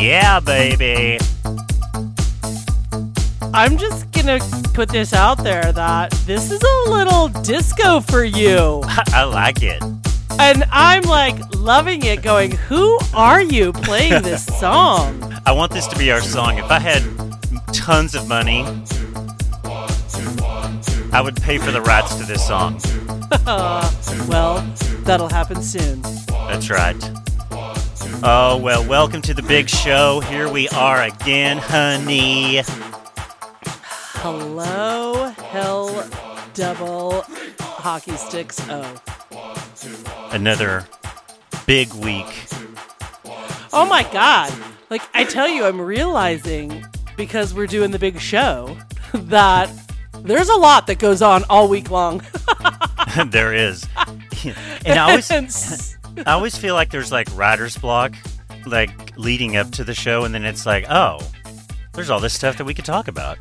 Yeah, baby. I'm just gonna put this out there that this is a little disco for you. I like it. And I'm like loving it, going, Who are you playing this song? I want this to be our song. If I had tons of money, I would pay for the rights to this song. well, that'll happen soon. That's right. Oh, well, welcome to the big show. Here we are again, honey. Hello, hell, double hockey sticks. Oh. Another big week. Oh my god. Like, I tell you, I'm realizing because we're doing the big show that there's a lot that goes on all week long. there is. and I always, I always feel like there's like writer's block, like leading up to the show, and then it's like, oh, there's all this stuff that we could talk about.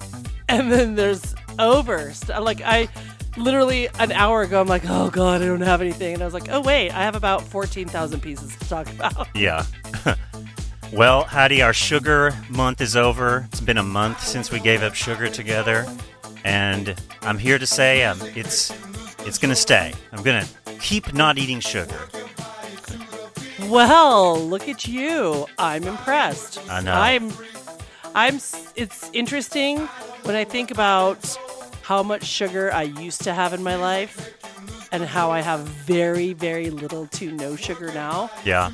and then there's over. Like, I literally an hour ago, I'm like, oh god, I don't have anything. And I was like, oh wait, I have about 14,000 pieces to talk about. Yeah. well, Heidi, our sugar month is over. It's been a month since we gave up sugar together, and I'm here to say um, it's it's gonna stay. I'm gonna keep not eating sugar. Well, look at you. I'm impressed. I know. I'm I'm it's interesting when I think about how much sugar I used to have in my life and how I have very very little to no sugar now. Yeah,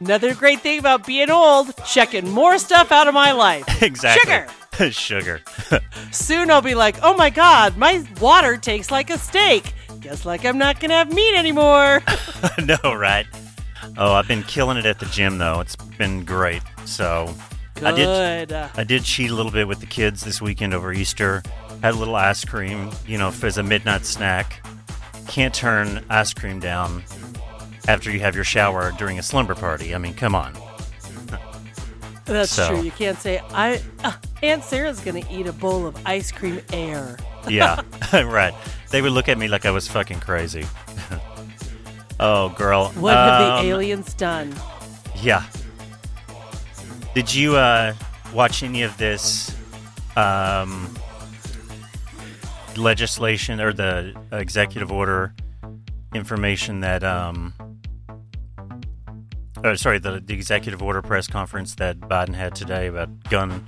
Another great thing about being old, checking more stuff out of my life. exactly. Sugar. sugar. Soon I'll be like, "Oh my god, my water tastes like a steak." Guess like I'm not going to have meat anymore. no, right? Oh, I've been killing it at the gym though. It's been great. So I did. I did cheat a little bit with the kids this weekend over Easter. Had a little ice cream, you know, as a midnight snack. Can't turn ice cream down after you have your shower during a slumber party. I mean, come on. That's So- true. You can't say I. Uh, Aunt Sarah's gonna eat a bowl of ice cream air. Yeah, right. They would look at me like I was fucking crazy. Oh, girl. What have Um, the aliens done? Yeah. Did you uh, watch any of this um, legislation or the executive order information that? Um, oh, sorry, the, the executive order press conference that Biden had today about gun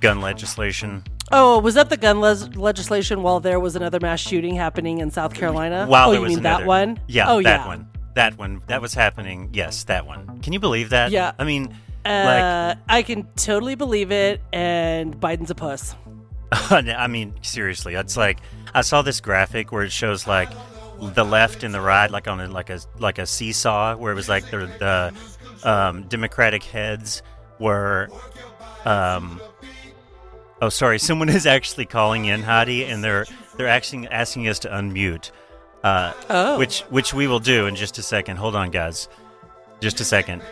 gun legislation. Oh, was that the gun les- legislation while there was another mass shooting happening in South Carolina? While oh, there you was mean another, that one? Yeah, Oh, that yeah. one. That one. That was happening. Yes, that one. Can you believe that? Yeah. I mean, like. Uh, I can totally believe it. And Biden's a puss. I mean, seriously, it's like I saw this graphic where it shows like the left and the right, like on a, like a like a seesaw, where it was like the the um, Democratic heads were. Um, oh, sorry, someone is actually calling in, Heidi, and they're they're actually asking us to unmute, uh, Oh. which which we will do in just a second. Hold on, guys, just a second.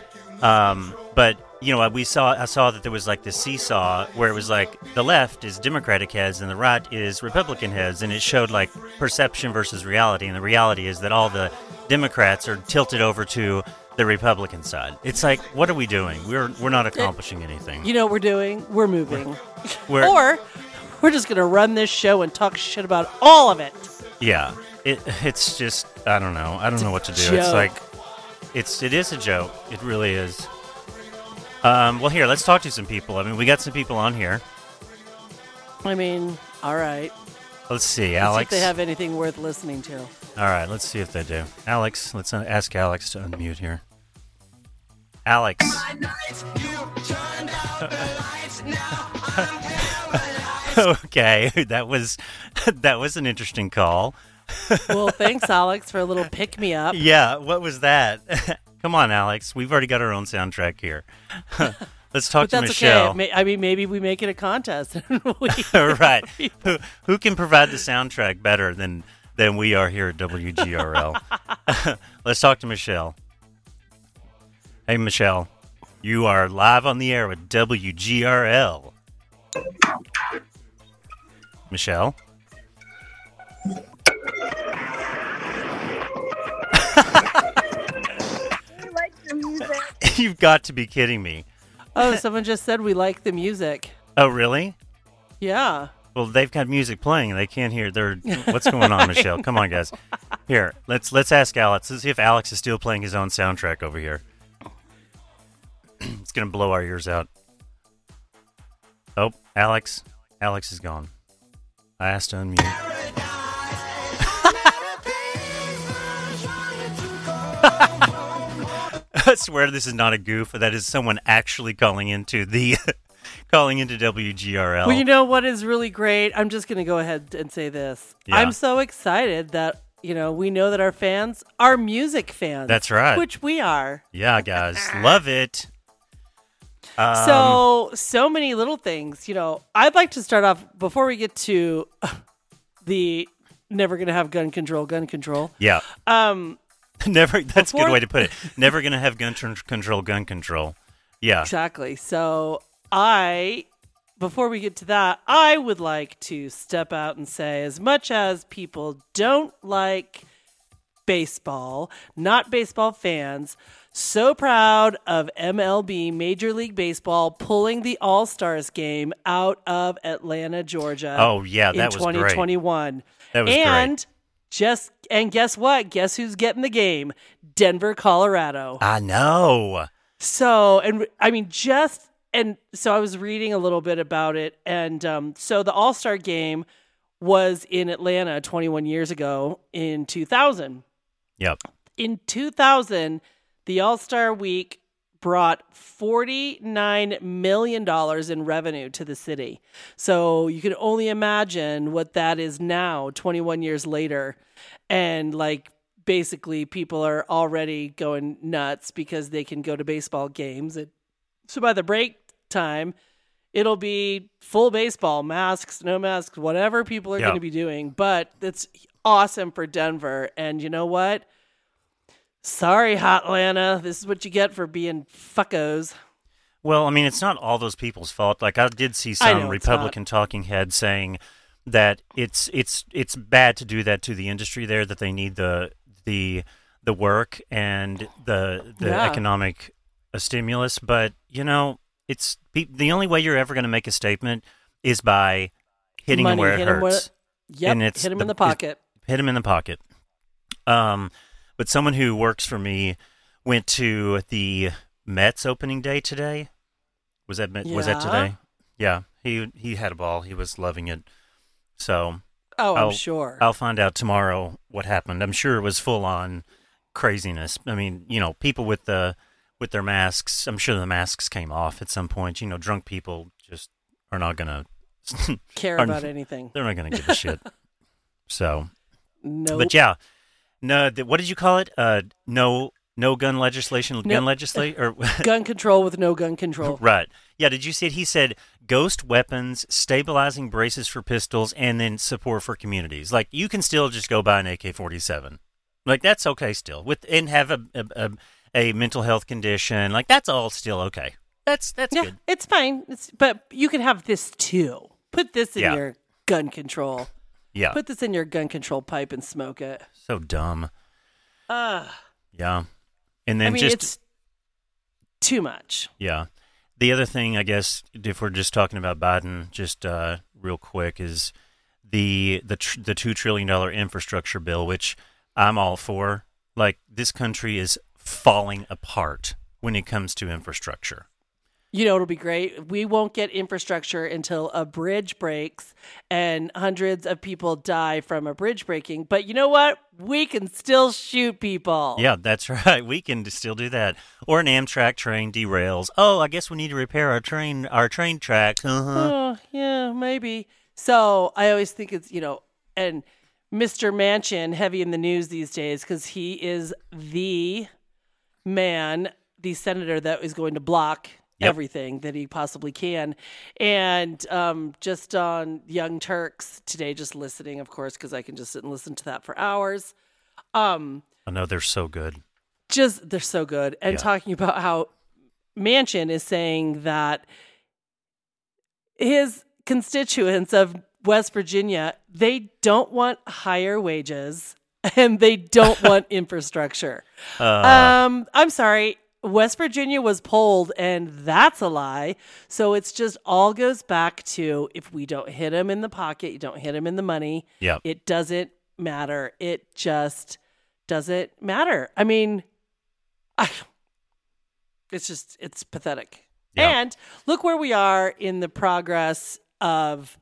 Um, but you know, we saw I saw that there was like this seesaw where it was like the left is Democratic heads and the right is Republican heads, and it showed like perception versus reality, and the reality is that all the Democrats are tilted over to the Republican side. It's like, what are we doing? We're we're not accomplishing anything. You know what we're doing? We're moving. We're, or we're just gonna run this show and talk shit about all of it. yeah, it it's just I don't know. I don't know what to do. It's like it's it is a joke. It really is. Um, well, here, let's talk to some people. I mean, we got some people on here. I mean, all right. Let's see, Let's see Alex. if they have anything worth listening to. All right, let's see if they do. Alex, let's ask Alex to unmute here. Alex. okay, that was that was an interesting call. Well, thanks, Alex, for a little pick me up. Yeah, what was that? Come on, Alex. We've already got our own soundtrack here. let's talk to that's Michelle. okay. I mean, maybe we make it a contest. right. Who, who can provide the soundtrack better than than we are here at WGRL? Let's talk to Michelle. Hey, Michelle. You are live on the air with WGRL. Michelle? I like the music. You've got to be kidding me. Oh, someone just said we like the music. Oh, really? Yeah. Well, they've got music playing. They can't hear. They're what's going on, Michelle? Come on, guys. Here, let's let's ask Alex. Let's see if Alex is still playing his own soundtrack over here. it's gonna blow our ears out. Oh, Alex, Alex is gone. I asked to unmute. I swear this is not a goof. That is someone actually calling into the calling into WGRL. Well, you know what is really great? I'm just going to go ahead and say this. Yeah. I'm so excited that, you know, we know that our fans are music fans. That's right. Which we are. yeah, guys, love it. Um, so, so many little things. You know, I'd like to start off before we get to the never going to have gun control, gun control. yeah, Um, never. That's a good way to put it. Never gonna have gun tr- control. Gun control. Yeah, Exactly. So I, before we get to that, I would like to step out and say, as much as people don't like baseball, not baseball fans, so proud of MLB, Major League Baseball, pulling the All Stars game out of Atlanta, Georgia. Oh, yeah, in that was great. 2021. That was great. Just and guess what? Guess who's getting the game? Denver, Colorado. I know. So, and I mean, just and so I was reading a little bit about it, and um, so the All Star Game was in Atlanta 21 years ago in 2000. Yep. In 2000, the All Star Week brought 49 million dollars in revenue to the city. So you can only imagine what that is now 21 years later and like basically people are already going nuts because they can go to baseball games. It, so by the break time, it'll be full baseball, masks, no masks, whatever people are Yeah. going to be doing. But it's awesome for Denver. And you know what? Sorry, Hotlanta. This is what you get for being fuckos. Well, I mean, it's not all those people's fault. Like I did see some Republican talking head saying that it's it's it's bad to do that to the industry there. That they need the the the work and the the Yeah. economic uh, stimulus. But you know, it's the only way you're ever going to make a statement is by hitting Money, him where it hurts. where- Yep, And it's hit him the- in the pocket. hit him in the pocket. Um, but someone who works for me went to the Mets opening day today. Was that was that today? Yeah, he he had a ball. He was loving it. So Oh, I'm I'll- sure. I'll find out tomorrow what happened. I'm sure it was full on craziness. I mean, you know, people with the with their masks. I'm sure the masks came off at some point. You know, drunk people just are not gonna. Care about anything. They're not gonna give a shit. So No. but yeah, no. The, what did you call it? Uh, no, no gun legislation. No- gun legislate or gun control with no gun control. right? Yeah. Did you see it? He said ghost weapons, stabilizing braces for pistols, and then support for communities. Like you can still just go buy an AK forty seven. Like that's okay still with and have a, a a a mental health condition. Like that's all still okay. That's that's Yeah, good. it's fine. It's but you can have this too. Put this in Yeah. your gun control. Yeah. Put this in your gun control pipe and smoke it. so dumb. Uh, Yeah. And then I mean, just it's too much. Yeah. The other thing, I guess, if we're just talking about Biden, just uh, real quick, is the the tr- the two trillion dollar infrastructure bill, which I'm all for. Like this country is falling apart when it comes to infrastructure. You know, it'll be great. We won't get infrastructure until a bridge breaks and hundreds of people die from a bridge breaking. But you know what? We can still shoot people. Yeah, that's right. We can still do that. Or an Amtrak train derails. Oh, I guess we need to repair our train our train tracks. Uh-huh. Oh, yeah, maybe. So I always think it's, you know, and Mr. Manchin heavy in the news these days because he is the man, the senator that is going to block Yep. everything that he possibly can. And um, just on Young Turks today, just listening, of course, because I can just sit and listen to that for hours. Um, I know they're so good. just they're so good and Yeah. talking about how Manchin is saying that his constituents of West Virginia they don't want higher wages and they don't want infrastructure. Uh, um, I'm sorry. West Virginia was polled, and that's a lie. So it's just all goes back to if we don't hit him in the pocket, you don't hit him in the money. Yep. It doesn't matter. It just doesn't matter. I mean, I, it's just it's pathetic. Yeah. And look where we are in the progress of,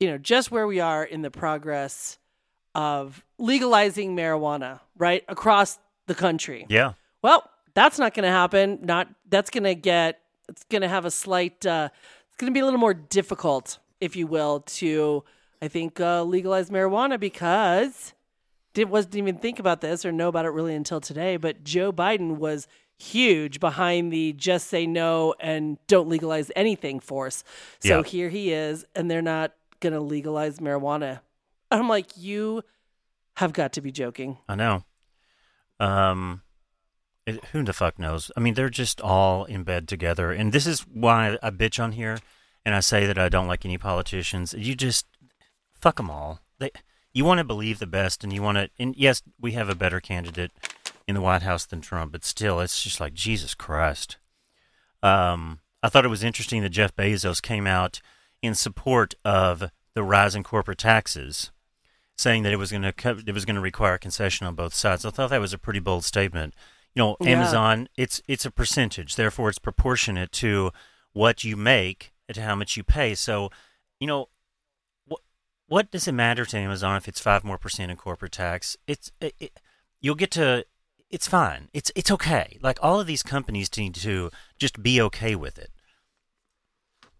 you know, just where we are in the progress of legalizing marijuana right across the country. Yeah. Well, that's not going to happen. Not that's going to get. It's going to have a slight. Uh, it's going to be a little more difficult, if you will, to I think uh, legalize marijuana because did wasn't even think about this or know about it really until today. But Joe Biden was huge behind the just say no and don't legalize anything force. So Yeah. here he is, and they're not going to legalize marijuana. I'm like, you have got to be joking. I know. Um, it, who the fuck knows? I mean, they're just all in bed together, and this is why I bitch on here, and I say that I don't like any politicians. You just fuck them all. They, you want to believe the best, and you want to. And yes, we have a better candidate in the White House than Trump, but still, it's just like Jesus Christ. Um, I thought it was interesting that Jeff Bezos came out in support of the rise in corporate taxes saying that it was going to it was going to require concession on both sides. I thought that was a pretty bold statement. You know, Yeah. Amazon it's it's a percentage, therefore it's proportionate to what you make and to how much you pay. So, you know, what what does it matter to Amazon if it's five more percent in corporate tax? It's it, it, you'll get to it's fine. It's it's okay. Like all of these companies need to just be okay with it.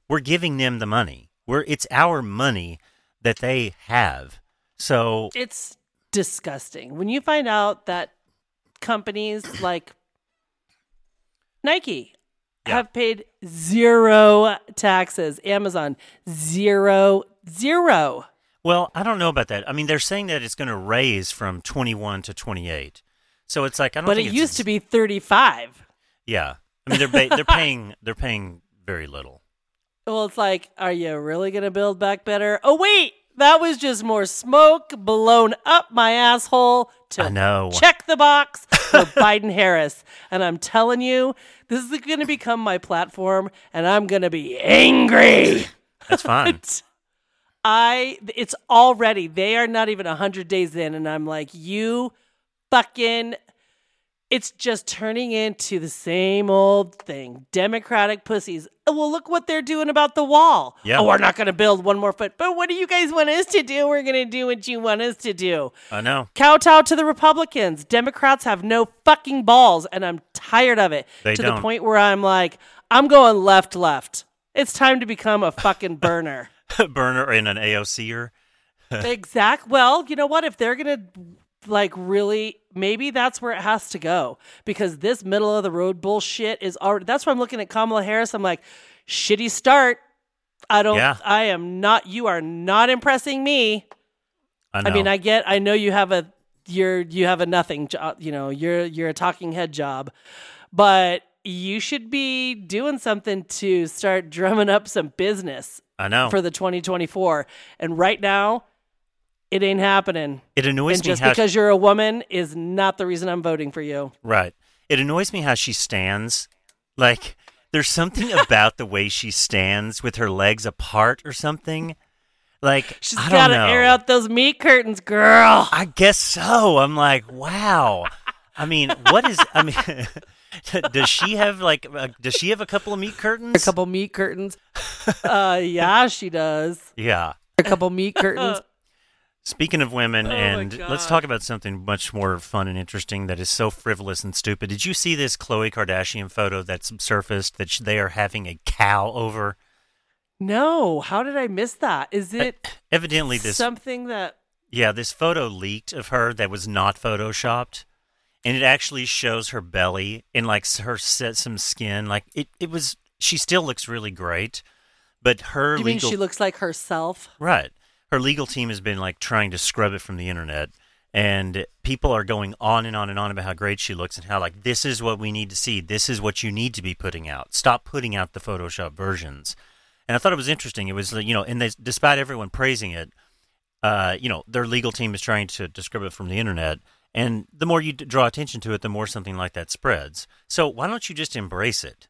We're giving them the money. We're it's our money that they have. So It's disgusting. When you find out that companies like Nike Yeah. have paid zero taxes, Amazon zero zero. Well, I don't know about that. I mean, they're saying that it's going to raise from 21 to 28. So it's like I don't. But think it used to be 35. Yeah, I mean they're ba- they're paying they're paying very little. Well, it's like, are you really going to build back better? Oh, wait, that was just more smoke blown up my asshole to I know. check the box for Biden Harris. And I'm telling you, this is going to become my platform, and I'm going to be angry. That's fine. I, it's already, they are not even 100 days in, and I'm like, you fucking. It's just turning into the same old thing. Democratic pussies. Oh, Well, look what they're doing about the wall. Yeah. Oh, we're not going to build one more foot. But what do you guys want us to do? We're going to do what you want us to do. I know. Kowtow to the Republicans. Democrats have no fucking balls, and I'm tired of it. They to the don't. point where I'm like, I'm going left, left. It's time to become a fucking burner. Burner in an AOCer. exact. Well, you know what? If they're gonna like really, maybe that's where it has to go because this middle of the road bullshit is already. That's why I'm looking at Kamala Harris. I'm like, shitty start. I don't. Yeah. I am not. You are not impressing me. I know. I mean, I get. I know you have a. You're you have a nothing job. You know, you're you're a talking head job, but you should be doing something to start drumming up some business I know. for the 2024. And right now, it ain't happening. it annoys And me just because you're a woman is not the reason I'm voting for you. right. It annoys me how she stands. Like there's something about the way she stands with her legs apart or something. Like She's I got don't to know. air out those meat curtains, girl. I guess so. I'm like, wow. I mean, what is? I mean, does she have like? A, does she have a couple of meat curtains? A couple meat curtains. uh, yeah, she does. Yeah. A couple meat curtains. Speaking of women, Oh and let's talk about something much more fun and interesting that is so frivolous and stupid. Did you see this Khloe Kardashian photo that's surfaced that they are having a cow over? No, how did I miss that? Is it Evidently, this something that yeah, this photo leaked of her that was not photoshopped, and it actually shows her belly and like her set some skin. Like it, it was. She still looks really great, but her you mean she looks like herself? Right. Her legal team has been like trying to scrub it from the internet. And people are going on and on and on about how great she looks and how like this is what we need to see. This is what you need to be putting out. Stop putting out the Photoshop versions. And I thought it was interesting. It was you know, and they, despite everyone praising it, uh, you know, their legal team is trying to, scrub it from the internet. And the more you d- draw attention to it, the more something like that spreads. So why don't you just embrace it?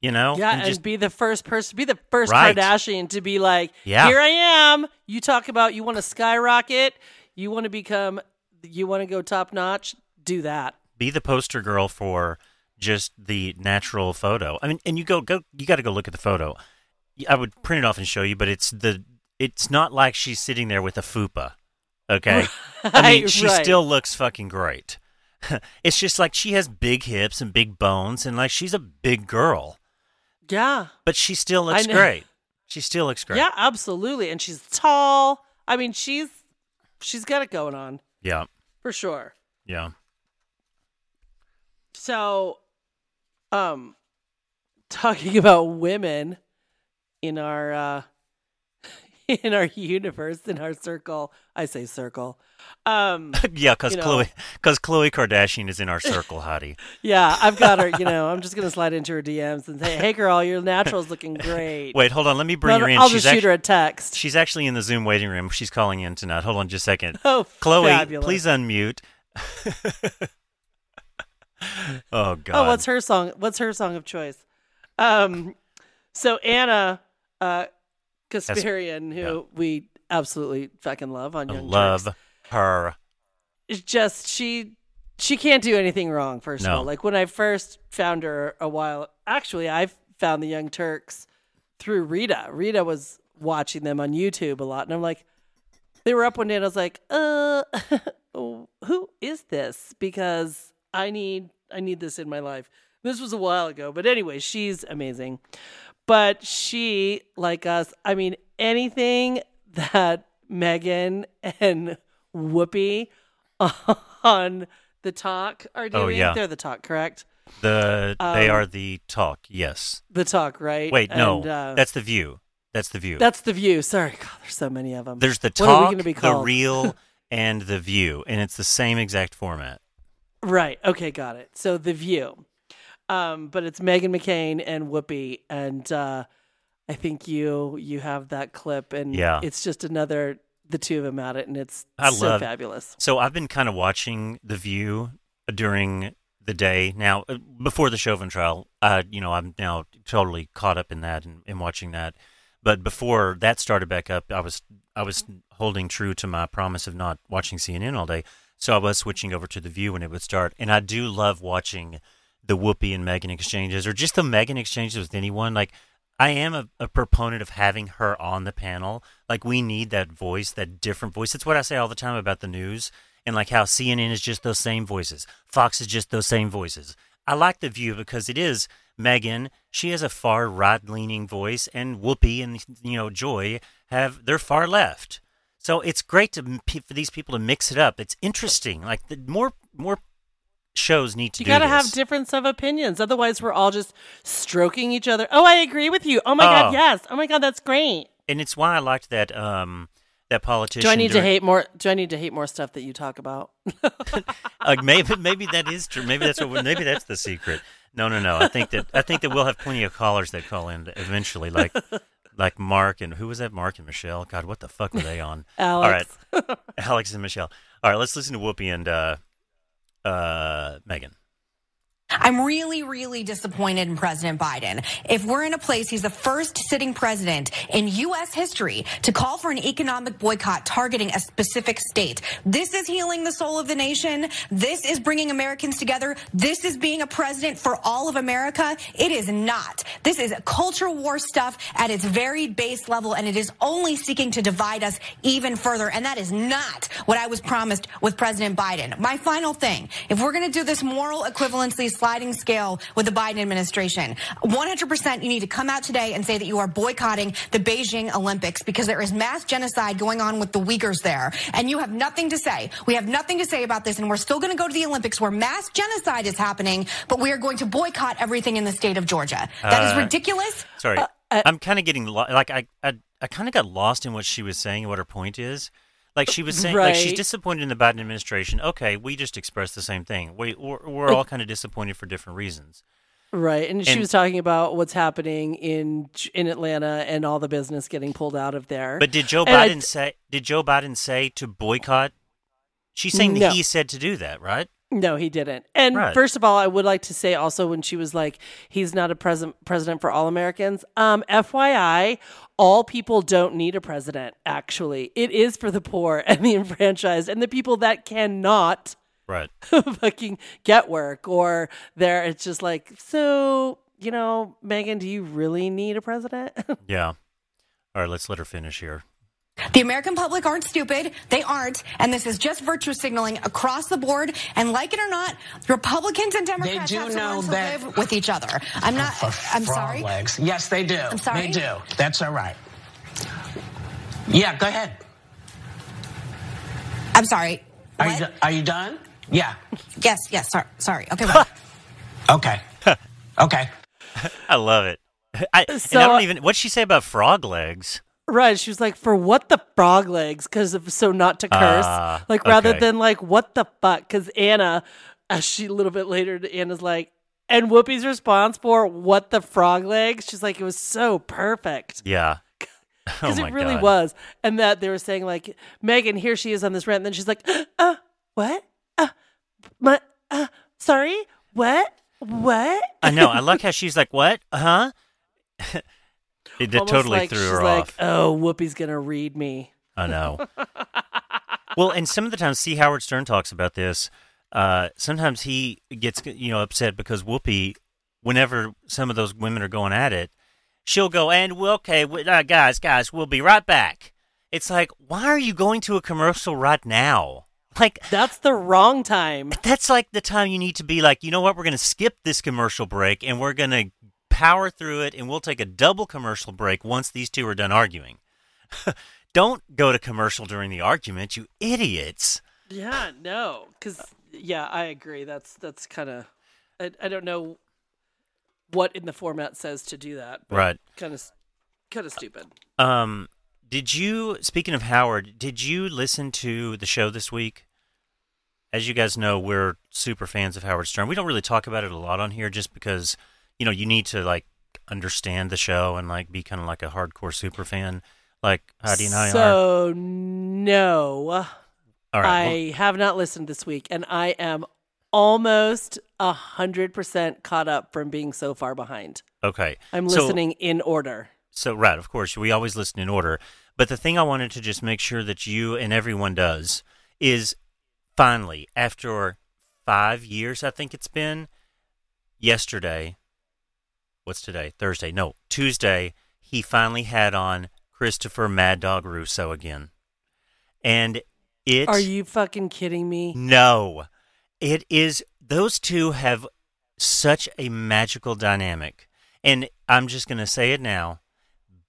You know? Yeah, and, just be the first person, be the first Right. Kardashian to be like, Yeah. here I am. You talk about you want to skyrocket, you want to become, you want to go top notch. Do that. be the poster girl for just the natural photo. I mean, and you go go you got to go look at the photo. I would print it off and show you, but it's the it's not like she's sitting there with a fupa. Okay, I mean, she right. still looks fucking great. it's just like she has big hips and big bones, and like she's a big girl, Yeah. but she still looks great. She still looks great. Yeah, absolutely. And she's tall. I mean, she's she's got it going on yeah, for sure. yeah. So, um, talking about women in our uh, in our universe, in our circle. I say circle. Um, yeah, because. Khloe, because Khloe Kardashian is in our circle, Hottie. yeah, I've got her. You know, I'm just gonna slide into her DMs and say, "Hey, girl, your natural's looking great." Wait, hold on. Let me bring No, her in. I'll she's just shoot her a text. She's actually in the Zoom waiting room. She's calling in tonight. Hold on just a second. Oh, Khloe, fabulous. please unmute. oh God. Oh, what's her song? What's her song of choice? Um, so Ana uh, Kasparian, who yeah. we absolutely fucking love on I Young love Turks, her. is just she she can't do anything wrong. First of all, like when I first found her a while, actually, I found the Young Turks through Rita. Rita was watching them on YouTube a lot, and I'm like, they were up one day, and I was like, uh, who is this? Because I need I need this in my life. This was a while ago, but anyway, she's amazing. But she, like us, I mean, anything that Meghan and Whoopi on the talk are doing, Oh, yeah. they're the talk, correct? The they Um, are the talk. Yes. The talk, right? Wait, no. And, uh, that's the view. That's the view. that's the view. Sorry, God, there's so many of them. There's the What are we talk, the real, and the view, and it's the same exact format. Right. Okay, got it. So the view. Um, but it's Meghan McCain and Whoopi, and uh, I think you you have that clip, and Yeah. it's just another the two of them at it, and it's I so love- fabulous. So I've been kind of watching The View during the day now. uh, Before the Chauvin trial, uh, you know, I'm now totally caught up in that and, and watching that. But before that started back up, I was I was holding true to my promise of not watching CNN all day. So I was switching over to The View when it would start, and I do love watching the Whoopi and Meghan exchanges, or just the Meghan exchanges with anyone. Like I am a, a proponent of having her on the panel. Like we need that voice, that different voice. That's what I say all the time about the news and like how CNN is just those same voices. Fox is just those same voices. I like the view because it is Meghan. She has a far right leaning voice, and Whoopi and you know Joy have they're far left. So it's great to for these people to mix it up. It's interesting. Like the more more shows need to You do got to this. have difference of opinions, otherwise we're all just stroking each other. Oh, I agree with you. Oh my Oh. god, yes. Oh my god, that's great. and it's why I liked that um that politician. Do I need to hate more? Do I need to hate more stuff that you talk about? Uh, maybe maybe that is true. Maybe that's what. Maybe that's the secret. No, no, no. I think that I think that we'll have plenty of callers that call in eventually, like like Mark and who was that? Mark and Michelle. God, what the fuck were they on? Alex. All right, Alex and Michelle. All right, let's listen to Whoopi and uh, uh, Meghan. I'm really, really disappointed in President Biden. If we're in a place, he's the first sitting president in U.S. history to call for an economic boycott targeting a specific state. This is healing the soul of the nation. This is bringing Americans together. This is being a president for all of America. It is not. This is culture war stuff at its very base level, and it is only seeking to divide us even further. And that is not what I was promised with President Biden. My final thing, if we're going to do this moral equivalency sliding scale with the Biden administration, 100% you need to come out today and say that you are boycotting the Beijing Olympics because there is mass genocide going on with the Uyghurs there. And you have nothing to say. We have nothing to say about this, and we're still going to go to the Olympics where mass genocide is happening, but we are going to boycott everything in the state of Georgia. That is Uh, ridiculous. Sorry, uh, I'm kind of getting lo- like I I, I kind of got lost in what she was saying and what her point is. Like she was saying, like she's disappointed in the Biden administration. Okay, we just expressed the same thing. We we're, we're all kind of disappointed for different reasons. Right, and she was talking about what's happening in in Atlanta and all the business getting pulled out of there. But did Joe And I- Biden say? Did Joe Biden say to boycott She's saying No. that he said to do that, right? No, he didn't. And Right. first of all, I would like to say also when she was like, he's not a president president for all Americans. Um, FYI, all people don't need a president, actually. It is for the poor and the enfranchised and the people that cannot Right. fucking get work or there it's just like, so, you know, Meghan, do you really need a president? Yeah. All right, let's let her finish here. The American public aren't stupid. They aren't. And this is just virtue signaling across the board. And like it or not, Republicans and Democrats do have to know learn to that- live with each other. I'm not, oh, I'm frog sorry. Legs. Yes, they do. I'm sorry? They do. That's all right. Yeah, go ahead. I'm sorry. Are What? you, are you done? Yeah. Yes, yes, sorry. sorry. Okay. Okay. okay. I love it. I, and So, I don't even. What'd she say about frog legs? Right. She was like, for what the frog legs? Because of so not to curse. Ah, like, rather okay. than like, what the fuck? Because Ana, as she a little bit later, Ana's like, and Whoopi's response for what the frog legs? She's like, it was so perfect. Yeah. Oh Because my it really God. was. And that they were saying, like, Meghan, here she is on this rant. And then she's like, uh, what? Uh, my, uh, sorry? What? What? I know. I like how she's like, "What? Huh?" It Almost totally like threw she's her like, off. oh, Whoopi's going to read me. I know. well, and some of the times, see Howard Stern talks about this. Uh, sometimes he gets you know upset because Whoopi, whenever some of those women are going at it, she'll go and well, okay, we- uh, guys, guys, we'll be right back. It's like, why are you going to a commercial right now? Like That's the wrong time. that's like the time you need to be like, you know what? We're going to skip this commercial break and we're going to power through it and we'll take a double commercial break once these two are done arguing. Don't go to commercial during the argument, you idiots. Yeah, no, because yeah, I agree. That's that's kind of I, I don't know what in the format says to do that. Right. Kind of kind of stupid. Um, did you, speaking of Howard, did you listen to the show this week? As you guys know, we're super fans of Howard Stern. We don't really talk about it a lot on here just because, you know, you need to like understand the show and like be kind of like a hardcore super fan like Heidi and I are. so no, All right. well- I have not listened this week, and I am almost a hundred percent caught up from being so far behind. okay. I'm So- listening in order. So, right, of course, we always listen in order. But the thing I wanted to just make sure that you and everyone does is finally, after five years, I think it's been, yesterday, what's today? Thursday. No, Tuesday, he finally had on Christopher Mad Dog Russo again. And it. Are you fucking kidding me? No. It is those two have such a magical dynamic. And I'm just going to say it now.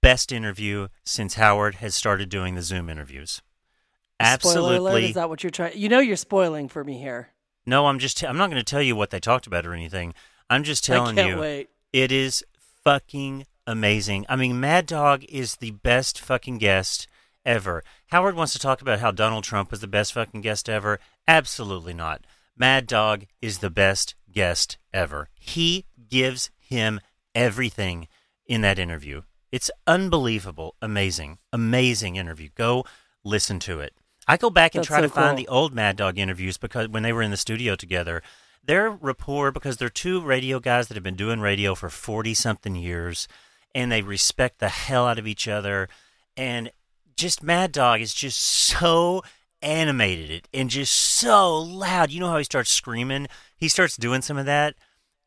Best interview since Howard has started doing the Zoom interviews. Spoiler alert, is that what you're trying? You know, you're spoiling for me here. no, I'm just I'm not going to tell you what they talked about or anything. I'm just telling I can't you wait. It is fucking amazing. I mean, Mad Dog is the best fucking guest ever. Howard wants to talk about how Donald Trump was the best fucking guest ever. Absolutely not. Mad Dog is the best guest ever. He gives him everything in that interview. It's unbelievable, amazing, amazing interview. Go listen to it. I go back and That's try so to find the old Mad Dog interviews because when they were in the studio together, their rapport because they're two radio guys that have been doing radio for 40 something years and they respect the hell out of each other and just Mad Dog is just so animated it and just so loud. You know how he starts screaming? He starts doing some of that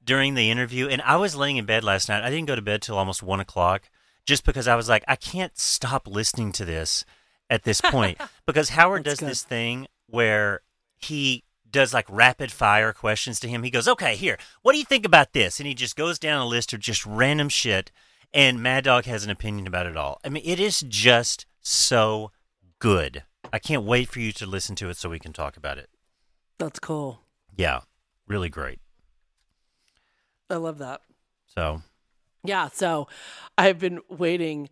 during the interview. And I was laying in bed last night. I didn't go to bed till almost one o'clock just because I was like, I can't stop listening to this at this point because Howard That's does good. this thing where he does like rapid fire questions to him. He goes, "Okay, here. What do you think about this?" And he just goes down a list of just random shit and Mad Dog has an opinion about it all. I mean, it is just so good. I can't wait for you to listen to it so we can talk about it. That's cool. Yeah, really great. I love that. So, Yeah, so I've been waiting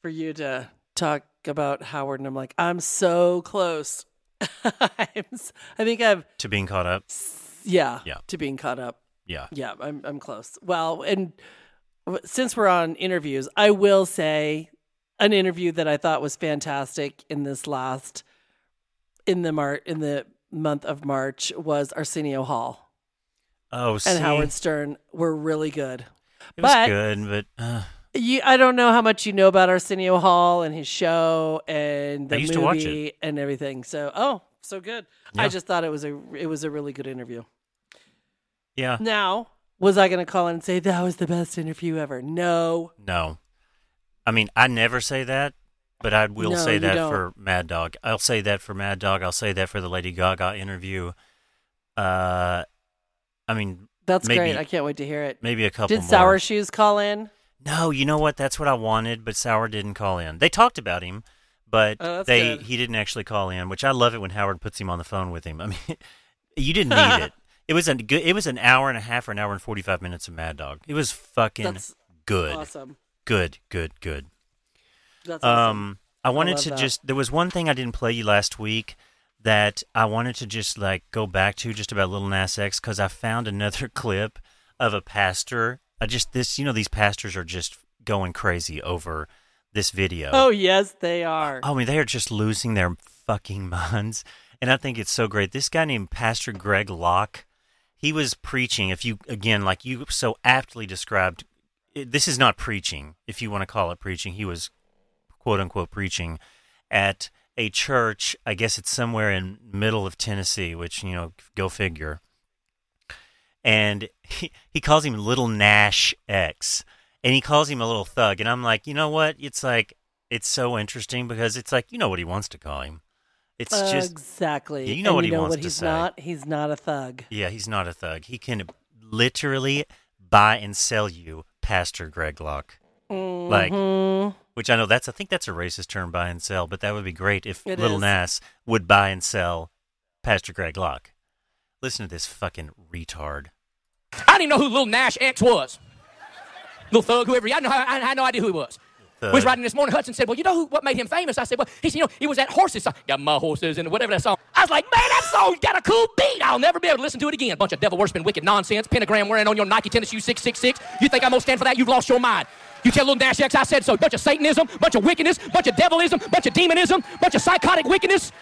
for you to talk about Howard, and I'm like, I'm so close. I think I've, to being caught up. yeah, Yeah. to being caught up. Yeah. Yeah, I'm, I'm close. Well, and since we're on interviews, I will say an interview that I thought was fantastic in this last, in the mar, in the month of March was Arsenio Hall Oh, see, and Howard Stern were really good. it was good, but uh, You, I don't know how much you know about Arsenio Hall and his show and the movie to watch it. and everything. So, oh, so good. Yeah. I just thought it was a it was a really good interview. yeah, Now, was I going to call in and say that was the best interview ever? No. no. I mean, I never say that, but I will No, say that don't. for Mad Dog. I'll say that for Mad Dog. I'll say that for the Lady Gaga interview. Uh, I mean, That's Maybe- great. I can't wait to hear it. maybe a couple Did more. Sour Shoes call in? No, you know what? That's what I wanted, but Sour didn't call in. They talked about him, but Oh, they good. he didn't actually call in, which I love it when Howard puts him on the phone with him. I mean, you didn't need it. It was a good. It was an hour and a half or an hour and forty five minutes of Mad Dog. It was fucking That's good, Awesome. good, good, good. That's awesome. Um, I wanted love to that. just. There was one thing I didn't play you last week that I wanted to just like go back to just about Little Nas X because I found another clip of a pastor. I just this you know these pastors are just going crazy over this video. Oh, yes, they are. I mean they are just losing their fucking minds, and I think it's so great. This guy named Pastor Greg Locke, he was preaching. If you again like you so aptly described, it, this is not preaching. If you want to call it preaching, he was quote unquote preaching at a church. I guess it's somewhere in middle of Tennessee, which you know, go figure. And he, he calls him Little Nash X, and he calls him a little thug. And I'm like, you know what? It's like it's so interesting because it's like you know what he wants to call him. It's just exactly. Yeah, you know And what you he know wants what to he's say. not? He's not a thug. yeah, he's not a thug. He can literally buy and sell you Pastor Greg Locke. Like, Mhm. which I know that's I think that's a racist term, buy and sell, but that would be great if It Little is. Nas would buy and sell Pastor Greg Locke. Listen to this fucking retard. I didn't even know who Little Nash X was. Little thug, whoever. he- I, know, I, I had no idea who he was. Thug. Was riding this morning. Hudson said, "Well, you know who, what made him famous?" I said, "Well, he said, you know, he was that horses song. Got my horses and whatever that song." I was like, "Man, that song's got a cool beat. I'll never be able to listen to it again." Bunch of devil worshiping, wicked nonsense. Pentagram wearing on your Nike tennis shoes, six six six. You think I'm gonna stand for that? You've lost your mind. You tell little Nash X I said so. Bunch of Satanism, bunch of wickedness, bunch of devilism, bunch of demonism, bunch of psychotic wickedness.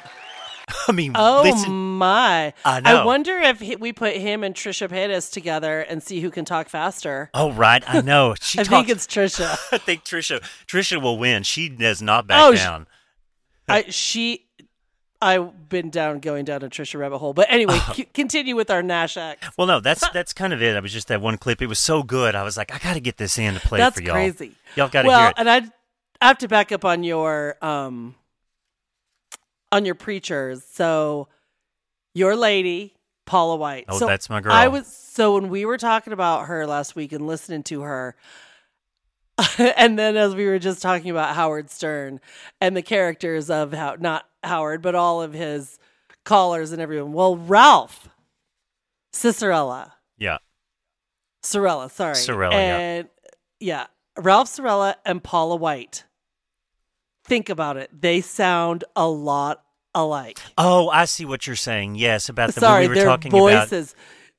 I mean, Oh listen. my! I know. wonder if he, we put him and Trisha Paytas together and see who can talk faster. Oh right, I know. She I talks, think it's Trisha. I think Trisha Trisha will win. She does not back Oh, down. I she. I've been down going down a Trisha rabbit hole, but anyway, c- continue with our Nash X. Well, no, that's that's kind of it. I was just that one clip. It was so good. I was like, I got to get this in to play That's for y'all. crazy. Y'all got to well, hear it. and I I have to back up on your um on your preachers. So your lady, Paula White. Oh, so that's my girl. I was so when we were talking about her last week and listening to her. and then as we were just talking about Howard Stern and the characters of how not Howard, but all of his callers and everyone. Well, Ralph Cicerella. yeah, Cirella, sorry. Cirella, yeah. yeah. Ralph Cirella and Paula White. Think about it. They sound a lot alike. Oh, I see what you're saying. Yes, about the Sorry, we were their talking about. voices.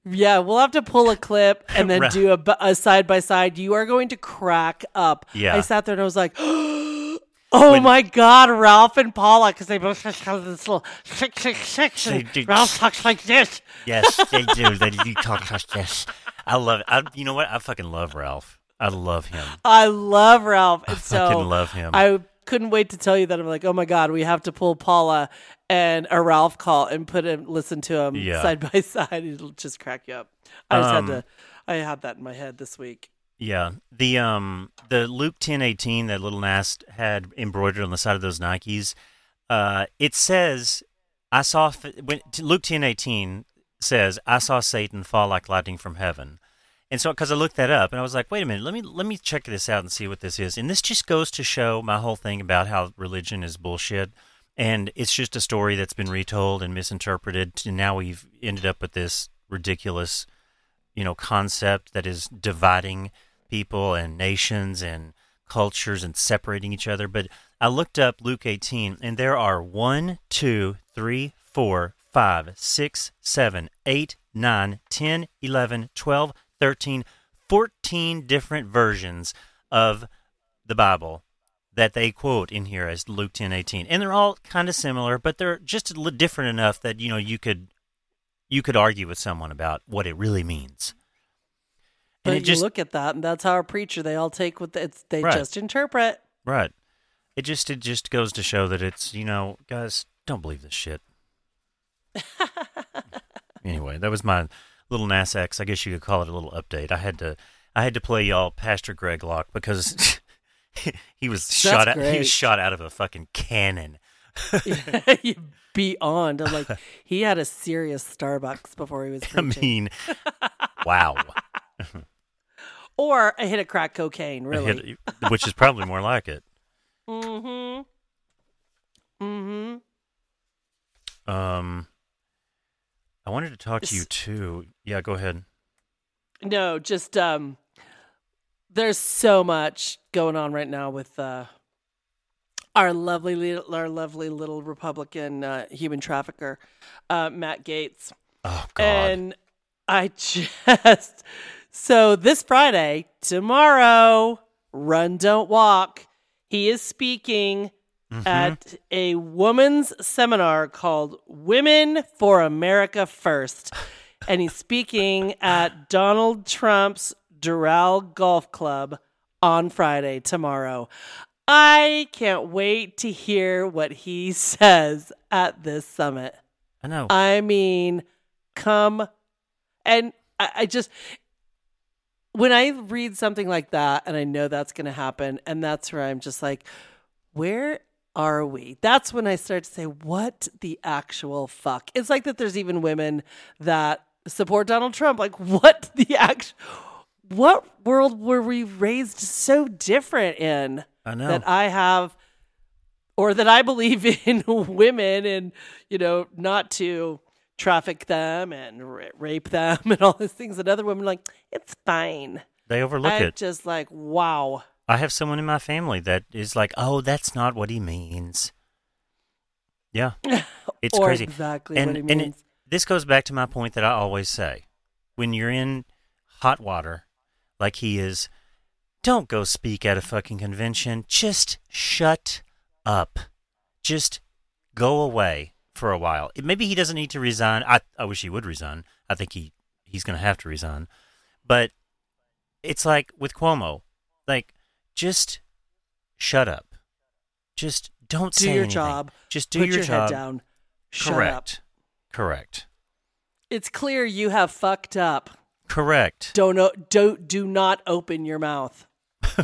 Yeah, we'll have to pull a clip and then Right. do a, a side by side. You are going to crack up. Yeah. I sat there and I was like, oh When- my God, Ralph and Paula, because they both have this little six, six, six. And do- Ralph talks like this. Yes, they do. They do talk like this. I love it. I, you know what? I fucking love Ralph. I love him. I love Ralph. And so fucking love him. I couldn't wait to tell you that. I'm like, oh my god, we have to pull Paula and a Ralph call and put him listen to him Yeah. side by side. It'll just crack you up. I just Um, had to. I had that in my head this week. Yeah, the um the Luke ten eighteen that little Nas had embroidered on the side of those Nikes, uh, it says, "I saw when Luke ten eighteen says I saw Satan fall like lightning from heaven." And so, because I looked that up, and I was like, "Wait a minute, let me let me check this out and see what this is." And this just goes to show my whole thing about how religion is bullshit, and it's just a story that's been retold and misinterpreted, and now we've ended up with this ridiculous you know concept that is dividing people and nations and cultures and separating each other but i looked up luke 18 and there are 1 2 3 4 5 6 7 8 9 10 11 12 13 14 different versions of the bible that they quote in here as Luke ten eighteen, and they're all kind of similar, but they're just different enough that you know you could you could argue with someone about what it really means. But And you it just look at that, and that's how a preacher. They all take what it's. They Right. just interpret. right, it just it just goes to show that it's you know guys don't believe this shit. anyway, that was my little NASAX. I guess you could call it a little update. I had to I had to play y'all Pastor Greg Locke because he was shot out, he was shot out of a fucking cannon. Beyond, I'm like he had a serious Starbucks before he was I mean, wow. or a hit of crack cocaine. Really, hit- which is probably more like it. mm-hmm. Mm-hmm. Um, I wanted to talk to you too. Yeah, go ahead. No, just um, there's so much going on right now with uh, our lovely, little, our lovely little Republican uh, human trafficker, uh, Matt Gaetz. Oh God. And I just so this Friday, tomorrow, run don't walk. He is speaking Mm-hmm. at a women's seminar called Women for America First. And he's speaking at Donald Trump's Doral Golf Club on Friday, tomorrow. I can't wait to hear what he says at this summit. I know. I mean, come and I, I just when I read something like that and I know that's going to happen, and that's where I'm just like, where are we? That's when I start to say, what the actual fuck? It's like that there's even women that support Donald Trump. Like, what the actual, what world were we raised so different in? I know. That I have or that I believe in women and you know not to traffic them and ra- rape them and all these things. And other women like it's fine. they overlook I'm it. just like wow. I have someone in my family that is like, "Oh, that's not what he means." Yeah, it's or crazy. exactly and what he and it, this goes back to my point that I always say: when you're in hot water, like he is, don't go speak at a fucking convention. Just shut up. Just go away for a while. Maybe he doesn't need to resign. I I wish he would resign. I think he he's going to have to resign. But it's like with Cuomo, like just shut up. Just don't Do say your anything. job. Just do Put your, your job. head down. Shut Correct. up. Correct. It's clear you have fucked up. Correct. Don't o- don't do not open your mouth.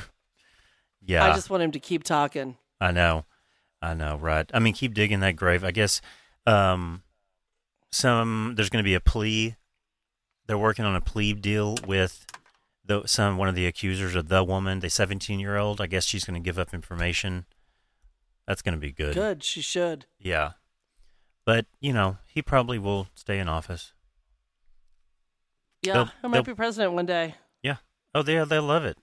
Yeah. I just want him to keep talking. I know. I know, right? I mean, keep digging that grave. I guess um some there's going to be a plea. They're working on a plea deal with the some one of the accusers of the woman, the 17-year-old. I guess she's going to give up information. That's going to be good. Good, she should. Yeah. But, you know, he probably will stay in office. Yeah, They'll- I might be president one day. Yeah. Oh, they they'll love it.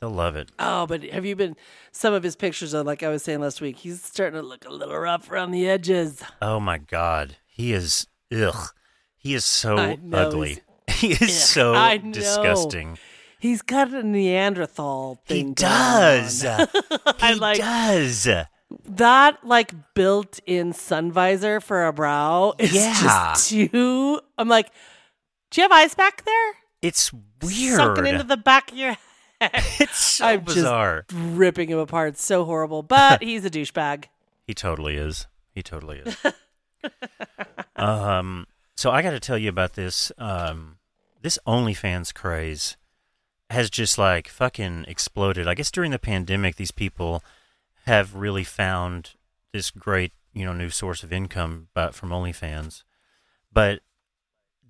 They'll love it. Oh, but have you been some of his pictures are like I was saying last week, he's starting to look a little rough around the edges. Oh my God, he is ugh. He is so know, ugly. He is so I know. disgusting. He's got a Neanderthal He thing. going does. I he like- does. that like built-in sun visor for a brow is Yeah. just too. I'm like, do you have eyes back there? It's weird. Sucking into the back of your head. it's so I'm just- bizarre. ripping him apart. So horrible. But he's a douchebag. He totally is. He totally is. um. So I got to tell you about this. Um, this OnlyFans craze has just like fucking exploded. I guess during the pandemic, these people have really found this great, you know, new source of income, but from OnlyFans. But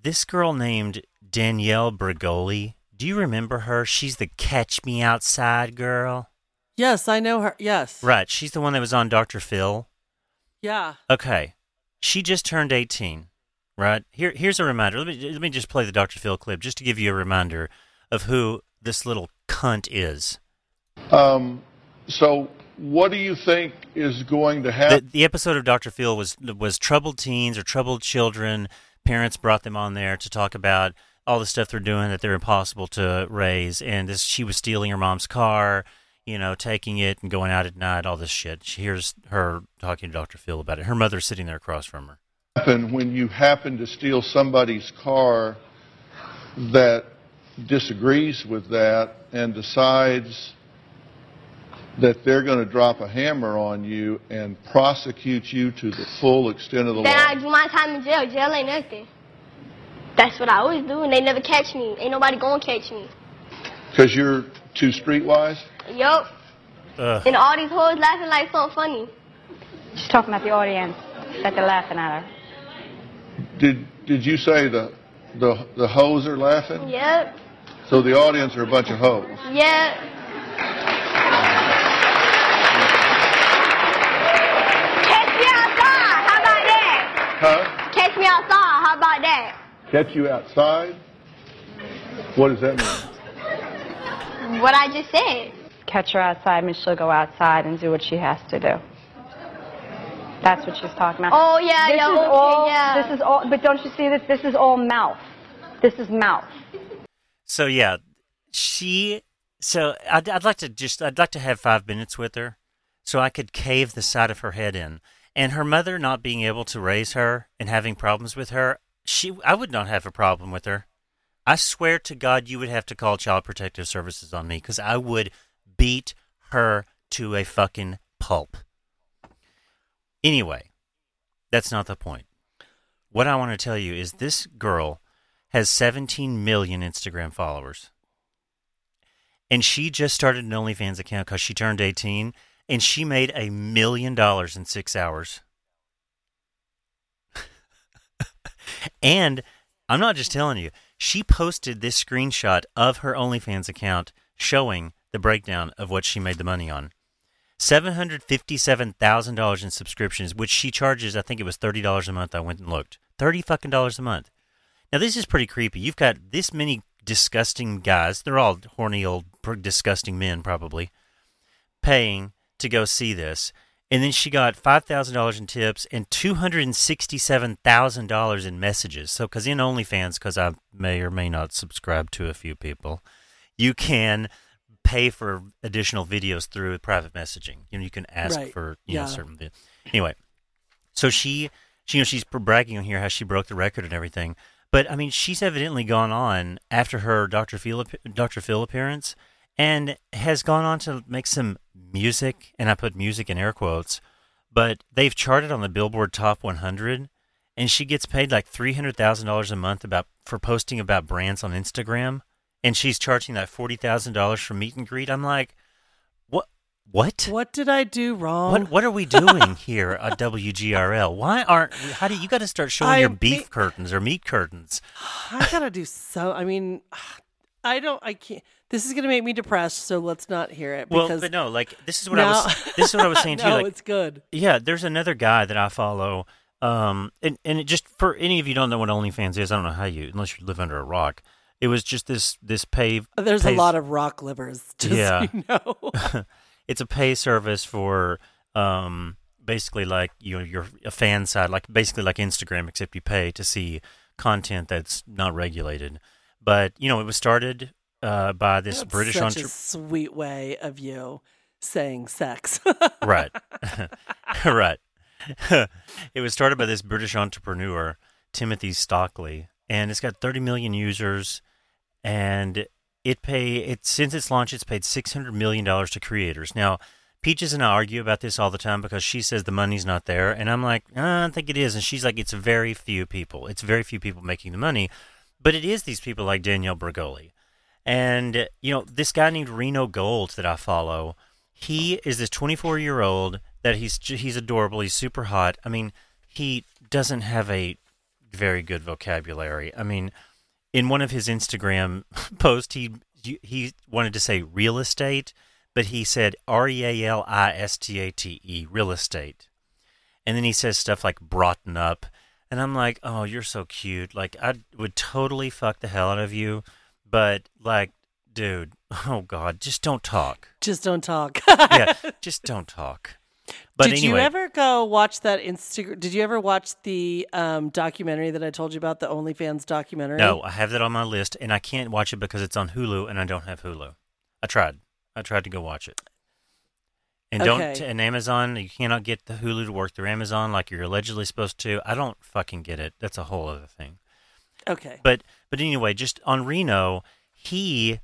this girl named Danielle Bregoli, do you remember her? She's the Catch Me Outside girl. Yes, I know her. Yes. Right. She's the one that was on Dr. Phil. Yeah. Okay. She just turned 18, right? Here, here's a reminder. Let me, let me just play the Dr. Phil clip just to give you a reminder of who this little cunt is. Um, so, what do you think is going to happen? the episode of Dr. Phil was was troubled teens or troubled children. Parents brought them on there to talk about all the stuff they're doing that they're impossible to raise, and this she was stealing her mom's car. You you know, taking it and going out at night, all this shit. She hears her talking to Dr. Phil about it. Her mother's sitting there across from her. Happen when you happen to steal somebody's car that disagrees with that and decides that they're going to drop a hammer on you and prosecute you to the full extent of the Then I law. do my time in jail. Jail ain't nothing. That's what I always do, and they never catch me. Ain't nobody gonna catch me. Because you're too streetwise? Yup. Ugh. And all these hoes laughing like something funny. She's talking about the audience that they're laughing at her. Did, did you say the, the, the hoes are laughing? Yep. So the audience are a bunch of hoes. Yep. Catch me outside. How about that? Huh? Catch me outside. How about that? Catch you outside? What does that mean? What I just said. Catch her outside, and she'll go outside and do what she has to do. That's what she's talking about. Oh yeah, this yeah, is okay, all. yeah. This is all. But don't you see this? This is all mouth. This is mouth. So yeah, she. So I'd, I'd like to just I'd like to have five minutes with her, so I could cave the side of her head in. And her mother not being able to raise her and having problems with her, she I would not have a problem with her. I swear to God, you would have to call Child Protective Services on me because I would beat her to a fucking pulp. Anyway, that's not the point. What I want to tell you is this girl has 17 million Instagram followers. And she just started an OnlyFans account because she turned 18 and she made a million dollars in six hours. and I'm not just telling you, she posted this screenshot of her OnlyFans account showing the breakdown of what she made the money on. $757,000 in subscriptions, which she charges, I think it was $30 a month. I went and looked. 30 fucking dollars a month. Now, this is pretty creepy. You've got this many disgusting guys. They're all horny, old, disgusting men, probably, paying to go see this. And then she got $5,000 in tips and $267,000 in messages. So, because in OnlyFans, because I may or may not subscribe to a few people, you can pay for additional videos through private messaging. You know, you can ask Right. for you Yeah. know certain. Videos. Anyway, so she, she, you know, she's bragging on here how she broke the record and everything. But I mean, she's evidently gone on after her Dr. Phil, Dr. Phil appearance and has gone on to make some music, and I put music in air quotes. But they've charted on the Billboard Top 100, and she gets paid like three hundred thousand dollars a month about for posting about brands on Instagram, and she's charging that forty thousand dollars for meet and greet. I'm like, what? What? What did I do wrong? What what are we doing here at WGRL? Why aren't how do you got to start showing I your beef curtains or meat curtains? I gotta do so. I mean, I don't. I can't. This is gonna make me depressed. So let's not hear it. Well, but no, like this is what now- I was this is what I was saying to no, Like, it's good. yeah, there's another guy that I follow. Um, and and it just for any of you don't know what OnlyFans is, I don't know how you unless you live under a rock. It was just this this pay. There's pay- a lot of rock livers. Just Yeah. So you know. it's a pay service for um basically like you know you're a fan side like basically like Instagram except you pay to see content that's not regulated. But you know it was started uh, by this That's British such a entrepreneur. sweet way of you saying sex. right right it was started by this british entrepreneur timothy stokely and it's got 30 million users and it pay it since its launch it's paid 600 million dollars to creators. Now peaches and i argue about this all the time because she says the money's not there and i'm like "Uh, i don't think it is and she's like it's very few people. It's very few people making the money but it is these people like danielle bregoli and you know this guy named reno gold that i follow he is this 24 year old that he's he's adorable. He's super hot. I mean he doesn't have a very good vocabulary. I mean in one of his instagram posts he he wanted to say real estate but he said r-e-a-l-i-s-t-a-t-e real estate and then he says stuff like broughten up and i'm like oh you're so cute like i would totally fuck the hell out of you but like dude oh god just don't talk Just don't talk. yeah, just don't talk. But did anyway, you ever go watch that Instagram? Did you ever watch the um, documentary that I told you about, the OnlyFans documentary? no, I have that on my list, and I can't watch it because it's on Hulu, and I don't have Hulu. I tried. I tried to go watch it. And don't and Amazon, you cannot get the Hulu to work through Amazon like you're allegedly supposed to. I don't fucking get it. That's a whole other thing. Okay. But but anyway, just on Reno, he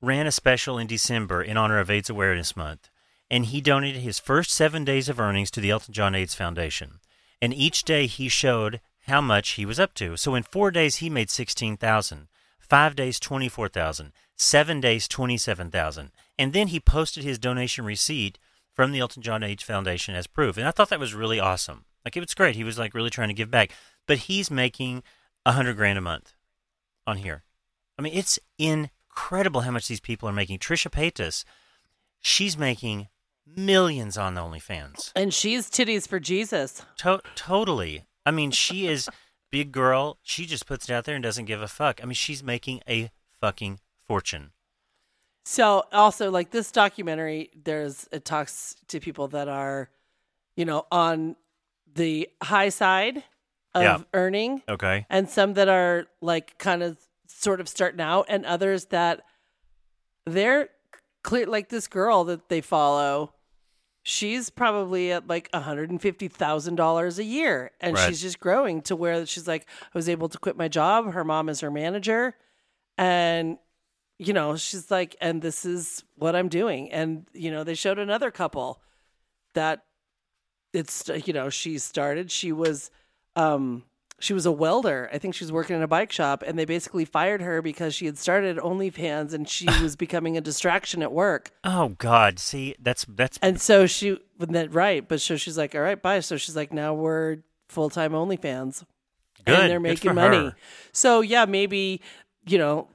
ran a special in December in honor of AIDS Awareness Month, and he donated his first seven days of earnings to the Elton John AIDS Foundation. And each day he showed how much he was up to. So in four days he made sixteen thousand, five days twenty four thousand, seven days twenty seven thousand, and then he posted his donation receipt from the Elton John AIDS Foundation as proof. And I thought that was really awesome. Like it was great. He was like really trying to give back, but he's making a hundred grand a month on here. I mean, it's incredible how much these people are making. Trisha Paytas, she's making millions on the OnlyFans. And she's titties for Jesus. To- totally. I mean, she is big girl. She just puts it out there and doesn't give a fuck. I mean, she's making a fucking fortune. So also like this documentary, there's it talks to people that are, you know, on the high side of Yeah. earning, Okay. and some that are like kind of sort of starting out, and others that they're clear. Like this girl that they follow, she's probably at like hundred and fifty thousand dollars a year, and Right. she's just growing to where she's like, I was able to quit my job. Her mom is her manager, and you know, she's like, and this is what I'm doing. And, you know, they showed another couple that it's, you know, she started, she was, um, she was a welder. I think she was working in a bike shop and they basically fired her because she had started OnlyFans and she was becoming a distraction at work. Oh God. See, that's that's And so she, right. But so she's like, all right, bye. So she's like, now we're full time OnlyFans. Good. And they're making money. her. So yeah, maybe, you know,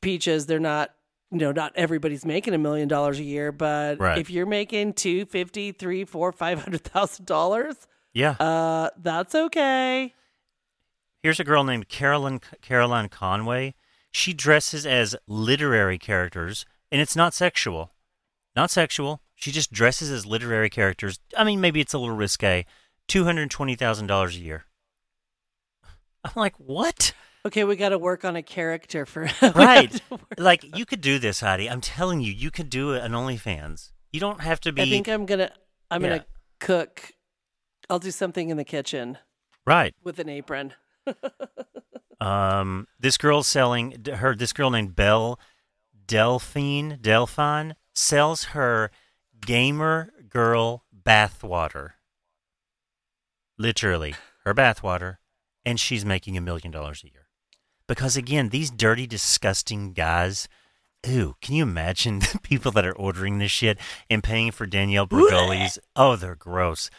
peaches, they're not, you know, not everybody's making a million dollars a year, but Right. if you're making two, fifty, three, four, five hundred thousand dollars, yeah. uh, that's okay. Here's a girl named Carolyn Caroline Conway. She dresses as literary characters, and it's not sexual. Not sexual. She just dresses as literary characters. I mean, maybe it's a little risque. Two hundred twenty thousand dollars a year. I'm like, what? Okay, we got to work on a character for Right? like you could do this, Heidi. I'm telling you, you could do an OnlyFans. You don't have to be I think I'm gonna, I'm Yeah. gonna cook. I'll do something in the kitchen right. with an apron. Um, this girl's selling her. This girl named Belle Delphine Delphine sells her gamer girl bathwater. Literally, her bathwater, and she's making a million dollars a year. Because again, these dirty, disgusting guys. Ooh, can you imagine the people that are ordering this shit and paying for Danielle Bregoli's? Oh, they're gross.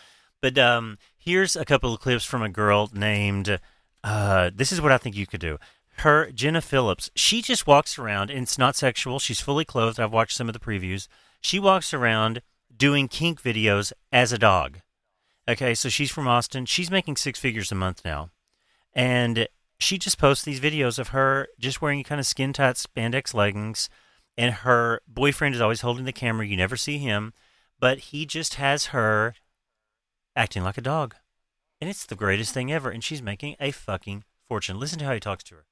But um, here's a couple of clips from a girl named. Uh, this is what I think you could do. Her Jenna Phillips. She just walks around, and it's not sexual. She's fully clothed. I've watched some of the previews. She walks around doing kink videos as a dog. Okay, so she's from Austin. She's making six figures a month now, and she just posts these videos of her just wearing kind of skin tight spandex leggings, and her boyfriend is always holding the camera. You never see him, but he just has her acting like a dog. And it's the greatest thing ever. And she's making a fucking fortune. Listen to how he talks to her.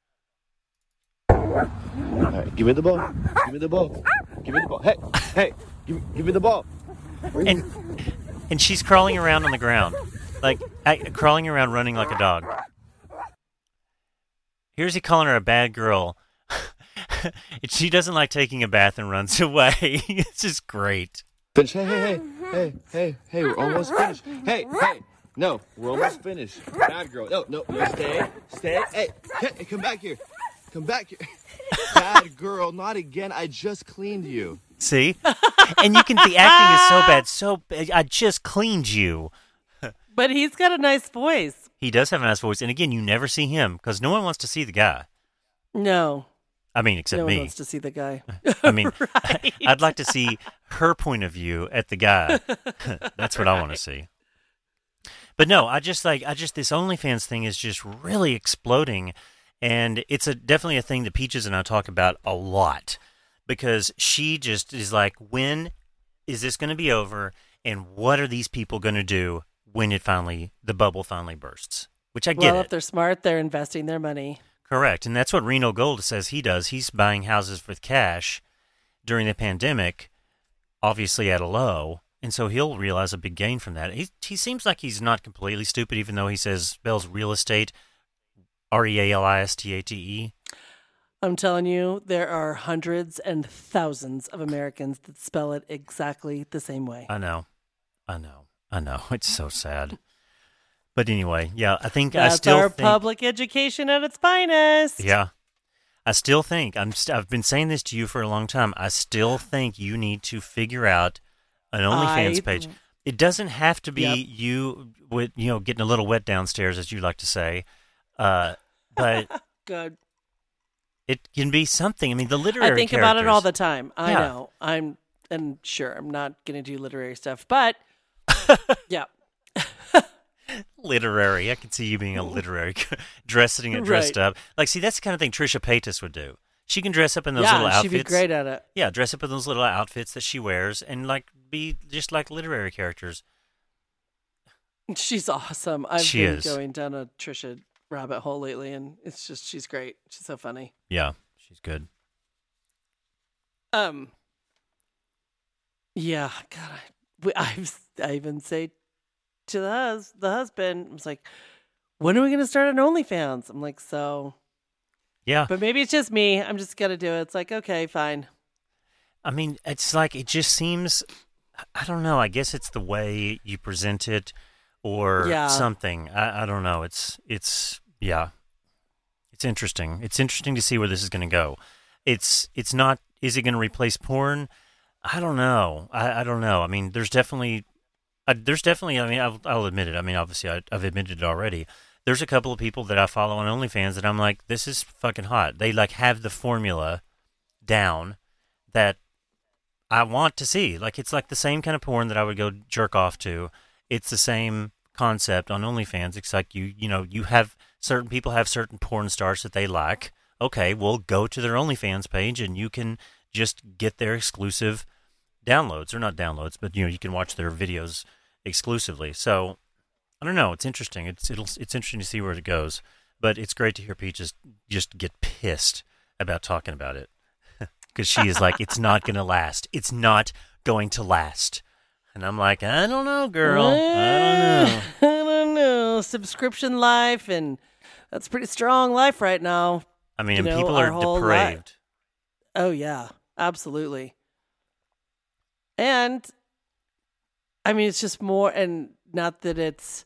All right, give me the ball. Give me the ball. Give me the ball. Hey, hey, give, give me the ball. And and she's crawling around on the ground, like crawling around, running like a dog. Here's he calling her a bad girl. She doesn't like taking a bath and runs away. it's just great. Finish. Hey, hey, hey, hey, hey, hey, we're almost finished. Hey, hey, no, we're almost finished. Bad girl. No, no, no, stay, stay. Hey, hey, come back here. Come back here. Bad girl, not again. I just cleaned you. See, and you can. The acting is so bad. So bad. I just cleaned you. But he's got a nice voice. He does have a nice voice, and again, you never see him because no one wants to see the guy. No, I mean, except no one me. wants to see the guy. I mean, I'd like to see her point of view at the guy. That's what I want to see. But no, I just like I just this OnlyFans thing is just really exploding, and it's a definitely a thing that Peaches and I talk about a lot because she just is like, when is this going to be over, and what are these people going to do when it finally the bubble finally bursts? Which I get well, it. if they're smart, they're investing their money. Correct. And that's what Reno Gold says he does. He's buying houses with cash during the pandemic, obviously at a low, and so he'll realize a big gain from that. He he seems like he's not completely stupid, even though he says spells real estate, R e a l i s t a t e. I'm telling you, there are hundreds and thousands of Americans that spell it exactly the same way. I know, I know, I know. It's so sad. But anyway, yeah, I think I That's still our think, public education at its finest. Yeah. I still think I'm st- I've been saying this to you for a long time. I still think you need to figure out an OnlyFans I- page. It doesn't have to be Yep. you with you know getting a little wet downstairs as you like to say. Uh, but Good. it can be something. I mean, the literary I think about it all the time. I Yeah. know. I'm and sure I'm not going to do literary stuff, but yeah. literary. I can see you being a literary dressing it dressed Right. up. Like see that's the kind of thing Trisha Paytas would do. She can dress up in those yeah, little outfits. she'd be great at it. Yeah, dress up in those little outfits that she wears and like be just like literary characters. She's awesome. I've She been is. going down a Trisha rabbit hole lately, and it's just she's great. She's so funny. Yeah, she's good. Um. Yeah, God, I, we- I've I even say to the hus the husband, I was like, "When are we going to start an OnlyFans?" I'm like, "So." Yeah. But maybe it's just me. I'm just gonna do it. It's like, okay, fine. I mean, it's like it just seems. I don't know. I guess it's the way you present it, or Yeah. something. I, I don't know. It's it's yeah. It's interesting. It's interesting to see where this is going to go. It's it's not. Is it going to replace porn? I don't know. I, I don't know. I mean, there's definitely, uh, there's definitely. I mean, I'll, I'll admit it. I mean, obviously, I, I've admitted it already. There's a couple of people that I follow on OnlyFans that I'm like, this is fucking hot. They like have the formula down that I want to see. Like it's like the same kind of porn that I would go jerk off to. It's the same concept on OnlyFans. It's like you, you know, you have certain people have certain porn stars that they like. Okay, well, go to their OnlyFans page and you can just get their exclusive downloads or not downloads, but you know, you can watch their videos exclusively. So I don't know. It's interesting. It's it'll it's interesting to see where it goes. But it's great to hear Peaches just get pissed about talking about it because she is like, it's not going to last. It's not going to last. And I'm like, I don't know, girl. I don't know. I don't know. Subscription life, and that's pretty strong life right now. I mean, You and know, people are depraved. Oh yeah, absolutely. And I mean, it's just more, and not that it's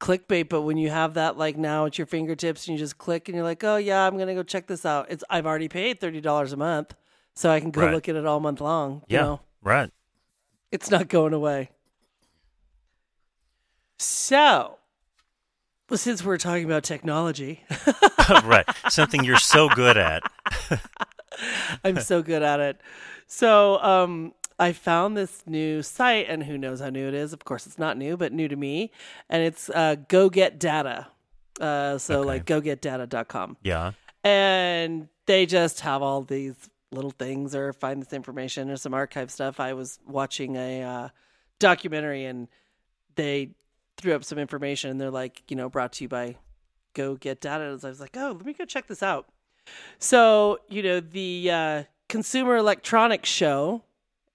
clickbait, but when you have that like now at your fingertips, and you just click, and you're like, oh yeah, I'm gonna go check this out. It's I've already paid thirty dollars a month, so I can go Right. look at it all month long. you Yeah, know? right. it's not going away. So, well, since we're talking about technology, right. Something you're so good at. I'm so good at it. So, um, I found this new site, and who knows how new it is? Of course, it's not new, but new to me. And it's uh, Go Get Data. Uh, so, Okay. like gogetdata.com. Yeah. And they just have all these little things or find this information or some archive stuff. I was watching a uh, documentary and they threw up some information and they're like, you know, brought to you by Go Get Data. And I was like, oh, let me go check this out. So, you know, the uh, Consumer Electronics Show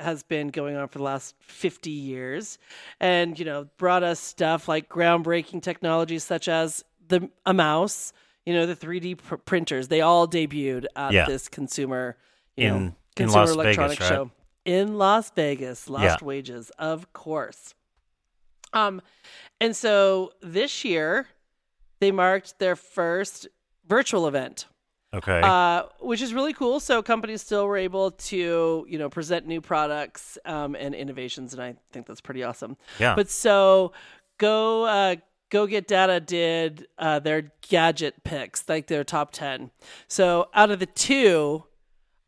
has been going on for the last 50 years and, you know, brought us stuff like groundbreaking technologies such as the a mouse, you know, the 3D pr- printers. They all debuted at Yeah. this consumer, you In- know, in Consumer Vegas, Electronics right? Show in Las Vegas. Lost Yeah. Wages, of course. Um, and so this year they marked their first virtual event Okay. uh, which is really cool. So companies still were able to, you know, present new products um, and innovations, and I think that's pretty awesome. Yeah. But so go uh, go get data did uh, their gadget picks, like their top ten. So out of the two,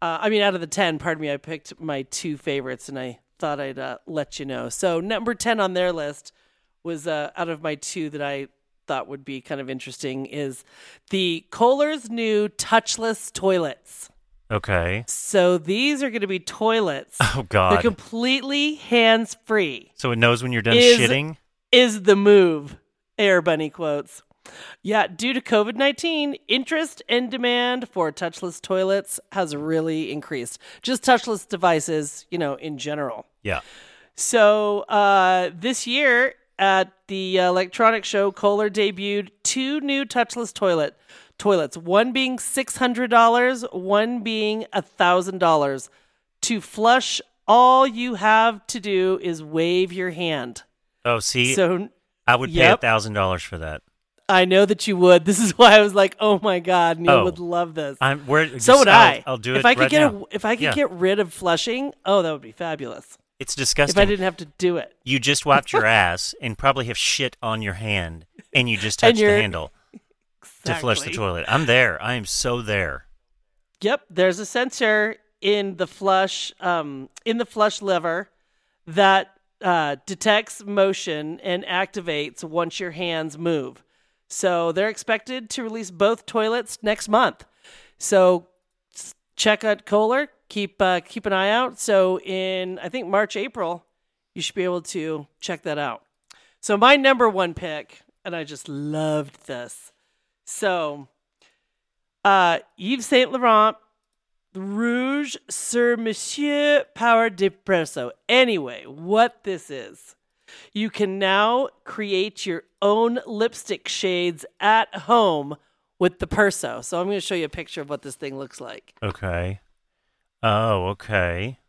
uh, I mean, out of the ten, pardon me, I picked my two favorites, and I thought I'd uh, let you know. So number ten on their list was uh, out of my two that I thought would be kind of interesting is the Kohler's new touchless toilets. okay. So these are going to be toilets. Oh God! They're completely hands free. so it knows when you're done Is- shitting. Is the move? Air Bunny quotes. Yeah, due to COVID 19, interest and demand for touchless toilets has really increased. Just touchless devices, you know, in general. Yeah. So uh, this year at the uh, electronic show, Kohler debuted two new touchless toilet toilets. One being six hundred dollars, one being thousand dollars. To flush, all you have to do is wave your hand. Oh, see, So I would pay a thousand dollars for that. I know that you would. This is why I was like, "Oh my god, Neil Oh. would love this." I'm where. so would I'll- I. I'll do if it I could right get. A, if I could Yeah. get rid of flushing, oh, that would be fabulous. It's disgusting. If. I didn't have to do it. You just wiped your ass and probably have shit on your hand, and you just touched the handle to flush the toilet. I'm there. I am so there. Yep, there's a sensor in the flush um, in the flush lever that uh, detects motion and activates once your hands move. So they're expected to release both toilets next month. So check out Kohler. Keep uh, keep an eye out. So in I think March April, you should be able to check that out. So my number one pick, and I just loved this. So uh, Yves Saint Laurent Rouge Sur Mesure Power Depresso. Anyway, what this is, you can now create your own lipstick shades at home with the Perso. So I'm going to show you a picture of what this thing looks like. Okay. Oh, okay.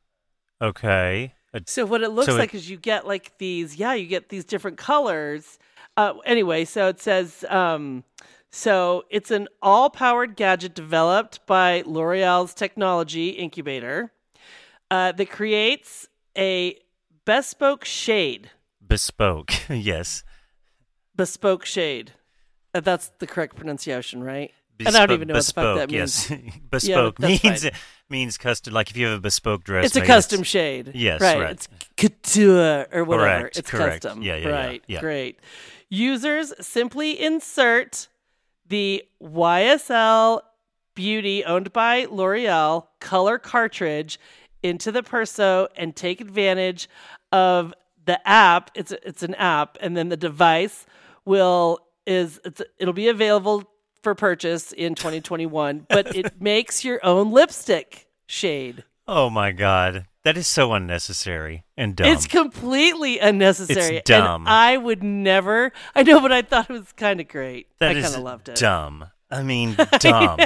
Okay. So what it looks So like is you get like these, yeah, you get these different colors. Uh, anyway, so it says, um, so it's an all-powered gadget developed by L'Oreal's technology incubator uh, that creates a bespoke shade. bespoke. yes. Bespoke shade. That's the correct pronunciation, right? and I don't even know what the fuck that means. Yes. bespoke that's means means custom. Like if you have a bespoke dress, It's a custom shade. Yes, right. right. It's couture or whatever. Correct, It's correct. custom. Yeah, yeah, yeah, right. yeah. Great. Users simply insert the YSL Beauty owned by L'Oreal color cartridge into the Perso and take advantage of the app. It's it's an app, and then the device will is it's, it'll be available for purchase in 2021. but it makes your own lipstick shade. Oh my god, that is so unnecessary and dumb. It's completely unnecessary. It's dumb. And I would never. I know, but I thought it was kind of great. That I kind of loved it. Dumb. I mean, dumb.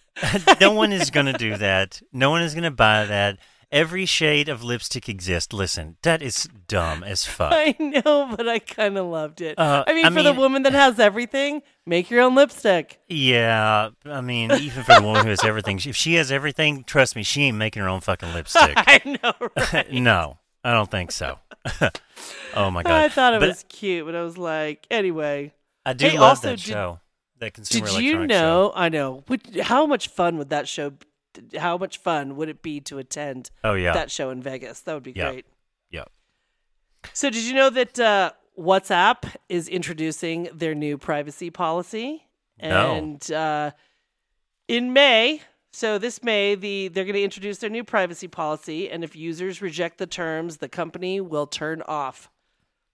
no one is going to do that. No one is going to buy that. Every shade of lipstick exists. Listen, that is dumb as fuck. I know, but I kind of loved it. Uh, I mean, I for the woman that has everything, make your own lipstick. Yeah, I mean, even for the woman who has everything, if she has everything, trust me, she ain't making her own fucking lipstick. I know, right? no, I don't think so. oh my god! I thought it But was cute, but I was like, anyway. I do Hey, love also, that did- show. That consumer Did you electronics show. know? I know. How much fun would that show? How much fun would it be to attend? Oh, yeah. that show in Vegas. That would be Yeah. great. Yeah. So, did you know that uh, WhatsApp is introducing their new privacy policy? No. And uh, in May, so this May, the they're going to introduce their new privacy policy, and if users reject the terms, the company will turn off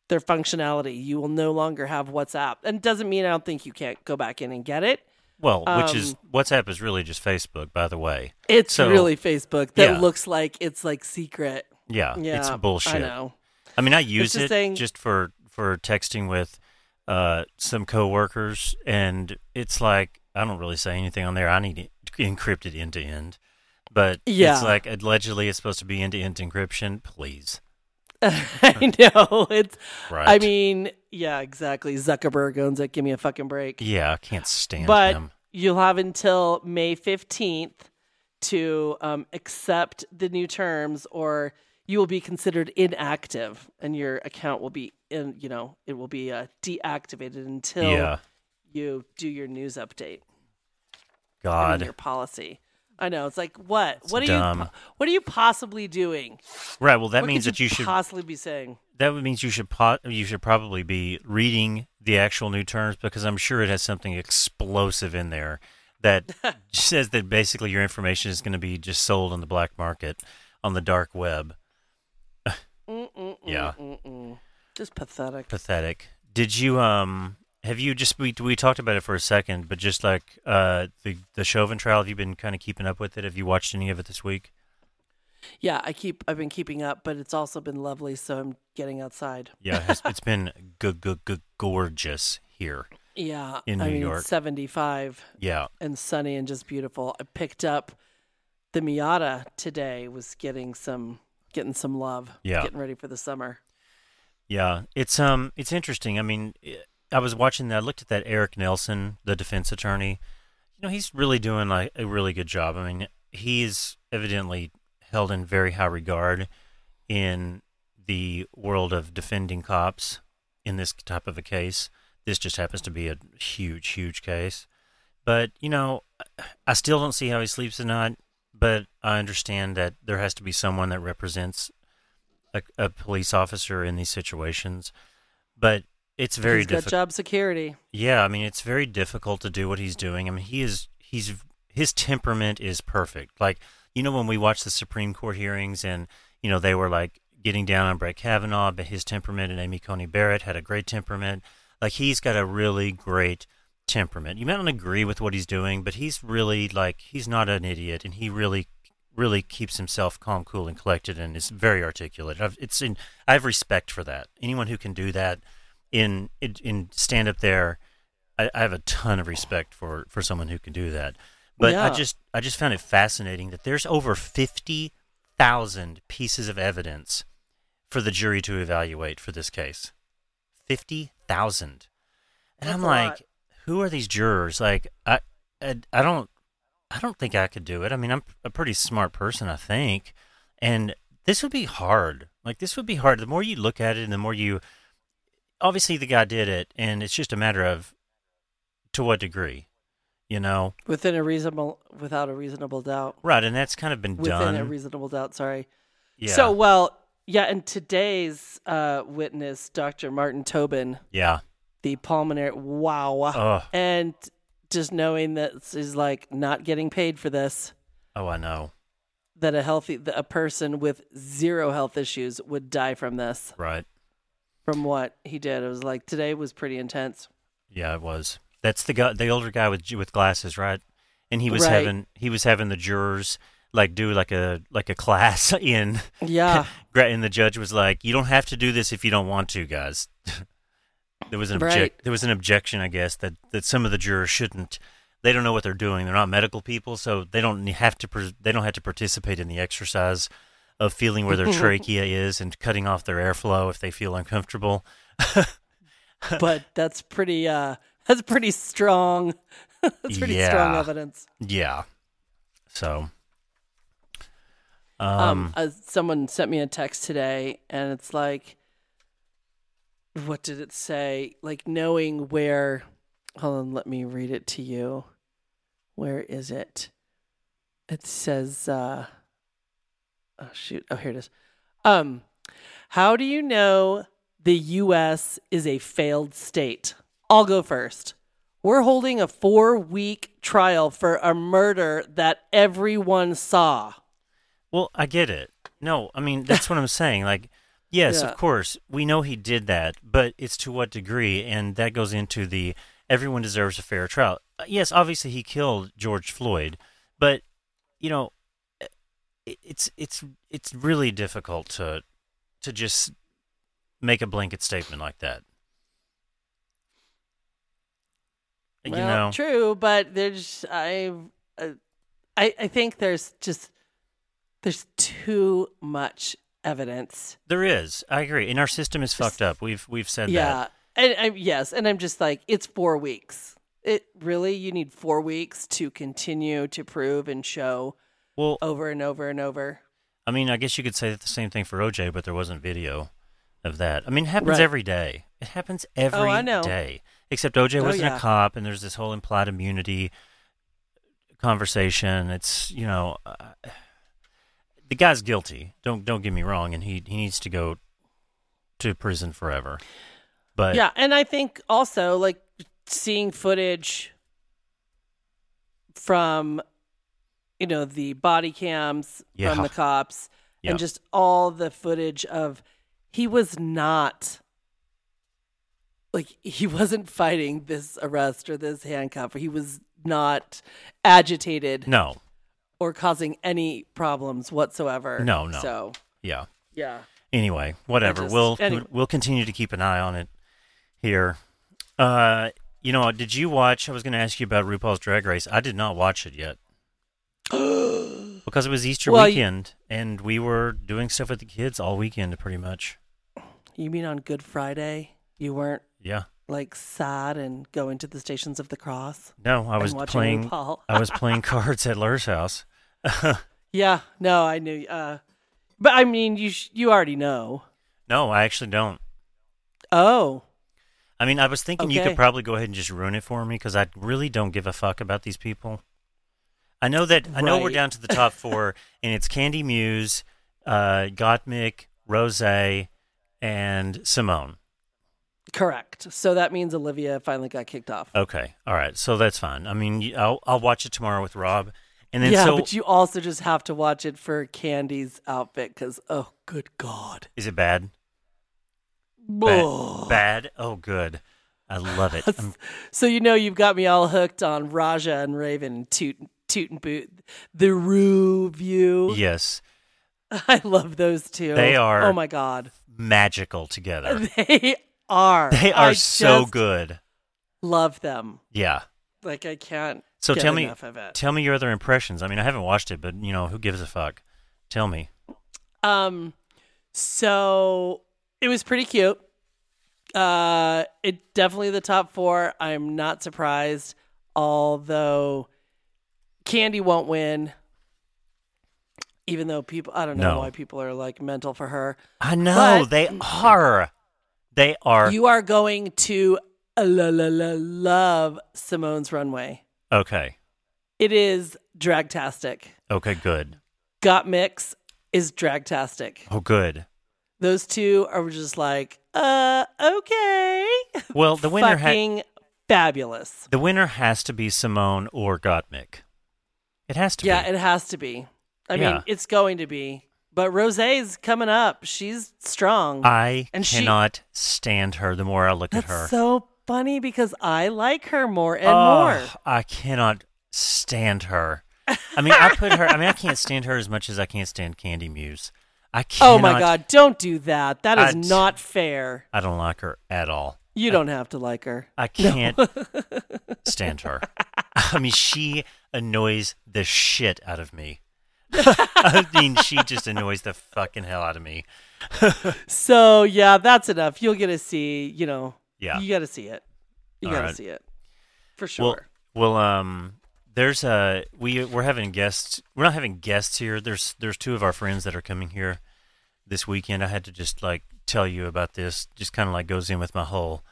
their functionality. You will no longer have WhatsApp, and it doesn't mean I don't think you can't go back in and get it. Well, which is Um, WhatsApp is really just Facebook, by the way. It's So- really Facebook that yeah. looks like it's like secret. Yeah, Yeah, it's I bullshit. know. I mean, I use it saying- just for for texting with uh, some coworkers, and it's like I don't really say anything on there. I need it encrypted end to end, but Yeah. it's like allegedly it's supposed to be end to end encryption. Please, I know. It's. Right. I mean, yeah, exactly. Zuckerberg owns it. Give me a fucking break. yeah, I can't stand but him. you'll have until May fifteenth to um, accept the new terms, or you will be considered inactive, and your account will be in. You know, it will be uh, deactivated until Yeah. you do your news update. God, your policy. I know. It's like what? It's what are dumb. you? What are you possibly doing? right? Well, that What means that you should possibly be saying. that means you should po- you should probably be reading the actual new terms because I'm sure it has something explosive in there that says that basically your information is going to be just sold on the black market on the dark web. Mm-mm, Yeah. mm-mm. Just pathetic. Pathetic. Did you um have you just we we talked about it for a second, but just like uh the the Chauvin trial, have you been kind of keeping up with it? Have you watched any of it this week? Yeah, I keep I've been keeping up, but it's also been lovely, so I'm getting outside. Yeah, it's, it's been good, good, good, gorgeous here. Yeah, In I New mean, York. it's 75 Yeah, and sunny and just beautiful. I picked up the Miata today. Was getting some getting some love. Yeah. getting ready for the summer. yeah. It's um, it's interesting. I mean, I was watching that. I looked at that Eric Nelson, the defense attorney. You know, he's really doing like a really good job. I mean, he's evidently held in very high regard in the world of defending cops in this type of a case. This just happens to be a huge, huge case. But, you know, I still don't see how he sleeps at night, but I understand that there has to be someone that represents a, a police officer in these situations. But it's very He's got difficult. job security. Yeah, I mean it's very difficult to do what he's doing. I mean he is he's his temperament is perfect. Like you know when we watched the Supreme Court hearings and you know they were like getting down on Brett Kavanaugh, but his temperament and Amy Coney Barrett had a great temperament. Like he's got a really great temperament. You might not agree with what he's doing, but he's really like he's not an idiot and he really really keeps himself calm, cool, and collected, and is very articulate. I've, it's in I have respect for that. Anyone who can do that in in, in stand up there, I, I have a ton of respect for for someone who can do that. But I just I just found it fascinating that there's over fifty thousand pieces of evidence for the jury to evaluate for this case. Fifty thousand, and That's I'm like, lot. who are these jurors? Like, I, I I don't I don't think I could do it. I mean, I'm a pretty smart person, I think, and this would be hard. Like, this would be hard. The more you look at it, and the more you obviously the guy did it, and it's just a matter of to what degree, you know, Within a reasonable, without a reasonable doubt. right? And that's kind of been Within done. a reasonable doubt. Sorry. yeah, So well, yeah. And today's uh, witness, Dr. Martin Tobin, yeah. the pulmonary. Wow. Ugh. And just knowing that he's like not getting paid for this. Oh, I know. That a healthy, a person with zero health issues would die from this. Right? From what he did, it was like today was pretty intense. Yeah, it was. That's the guy, the older guy with with glasses, right? And he was Right. having he was having the jurors like do like a like a class in Yeah. And the judge was like, "You don't have to do this if you don't want to, guys." there was an object. Right. There was an objection, I guess, that that some of the jurors shouldn't. They don't know what they're doing. They're not medical people, so they don't have to. They don't have to participate in the exercise of feeling where their trachea is and cutting off their airflow if they feel uncomfortable. but that's pretty. uh That's pretty strong. that's pretty strong evidence. Yeah. So. Um. um, uh, someone sent me a text today and it's like what did it say like knowing where hold on let me read it to you where is it it says uh oh shoot oh here it is um how do you know the US is a failed state I'll go first we're holding a 4 week trial for a murder that everyone saw Well, I get it. No, I mean that's what I'm saying. Like, yes, Yeah. of course, we know he did that, but it's to what degree, and that goes into the everyone deserves a fair trial. Uh, Yes, obviously he killed George Floyd, but you know, it's it's it's really difficult to to just make a blanket statement like that. you Well, know, true, but there's I, uh, I I think there's just there's too much evidence. there is. I agree, and our system is fucked up. We've we've said yeah, that. and I, yes, and I'm just like it's four weeks. It really you need four weeks to continue to prove and show Well, over and over and over. I mean, I guess you could say the same thing for OJ, but there wasn't video of that. I mean, it happens Right. every day. It happens every day. Oh, I know. Except OJ Oh, wasn't yeah. a cop, and there's this whole implied immunity conversation. It's you know, uh, the guy's guilty. Don't don't get me wrong, and he he needs to go to prison forever. But yeah, and I think also like seeing footage from you know the body cams Yeah. from the cops and just all the footage of he was not like he wasn't fighting this arrest or this handcuff. He was not agitated no, or causing any problems whatsoever. No, no. So Yeah. yeah. Anyway, whatever. just- we'll anyway. we'll continue to keep an eye on it here. Uh, you know, did you watch? I was going to ask you about RuPaul's Drag Race. I did not watch it yet because it was Easter Well, you- weekend, and we were doing stuff with the kids all weekend, pretty much. You mean on Good Friday? You weren't Yeah. like sad and going to the Stations of the Cross? No, I was playing. RuPaul? I was playing cards at Lur's house. Yeah. No, I knew. Uh, but I mean, you sh- you already know. No, I actually don't. Oh. I mean, I was thinking you could probably go ahead and just ruin it for me because I really don't give a fuck about these people. I know that I know we're down to the top four, and it's Kandy Muse, uh, Gottmik, Rosé, and Symone. Correct. So that means Olivia finally got kicked off. Okay, all right, so that's fine. I mean, I'll I'll watch it tomorrow with Rob, and then yeah, so but you also just have to watch it for Kandy's outfit because, oh, good God. is it bad? Bad? Bad? Oh, good. I love it. I'm- So you know you've got me all hooked on Raja and Raven and Toot, Toot and Boot. The Rue View. yes, I love those two. They are- Oh my God. magical together. They are. They are I so good. Love them. Yeah. Like I can't. So tell me, enough of it. tell me your other impressions. I mean, I haven't watched it, but you know, who gives a fuck? Tell me. Um, so it was pretty cute. Uh, it definitely the top four. I'm not surprised, although Kandy won't win. Even though people, I don't know No. why people are like mental for her. I know But- they are. They are. You are going to uh, la, la, la, love Symone's runway. okay. It is dragtastic. Okay. Good. Gottmik's is dragtastic. Oh, good. Those two are just like, uh, okay. Well, the winner ha- Fucking fabulous. the winner has to be Symone or Gottmik. It has to be Yeah, be. it has to be. I Yeah. mean, it's going to be. But Rosé's coming up. She's strong. I and she- cannot stand her. The more I look That's at her, so funny because I like her more and Oh, more. I cannot stand her. I mean, I put her. I mean, I can't stand her as much as I can't stand Kandy Muse. I can't. Oh my God! Don't do that. That is I not fair. I don't like her at all. You don't have to like her. I can't stand her. I mean, she annoys the shit out of me. I mean, she just annoys the fucking hell out of me. So yeah, that's enough. You'll get to see. You know. Yeah. You got to see it. You got to right. see it for sure. Well, well, um, there's a we we're having guests. We're not having guests here. There's there's two of our friends that are coming here this weekend. I had to just like tell you about this. Just kind of like goes in with my whole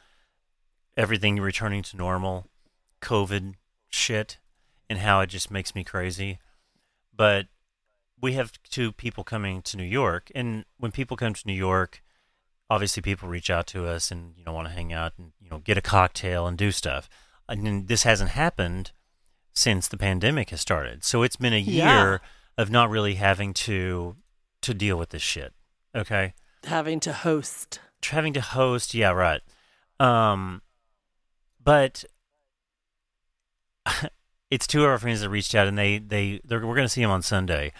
everything returning to normal, COVID shit, and how it just makes me crazy. But we have two people coming to New York, and when people come to New York, obviously people reach out to us and you know want to hang out and you know get a cocktail and do stuff. And this hasn't happened since the pandemic has started, so it's been a year Yeah. of not really having to to deal with this shit. Okay, Having to host. having to host, yeah, right. Um, but it's two of our friends that reached out, and they they we're going to see them on Sunday,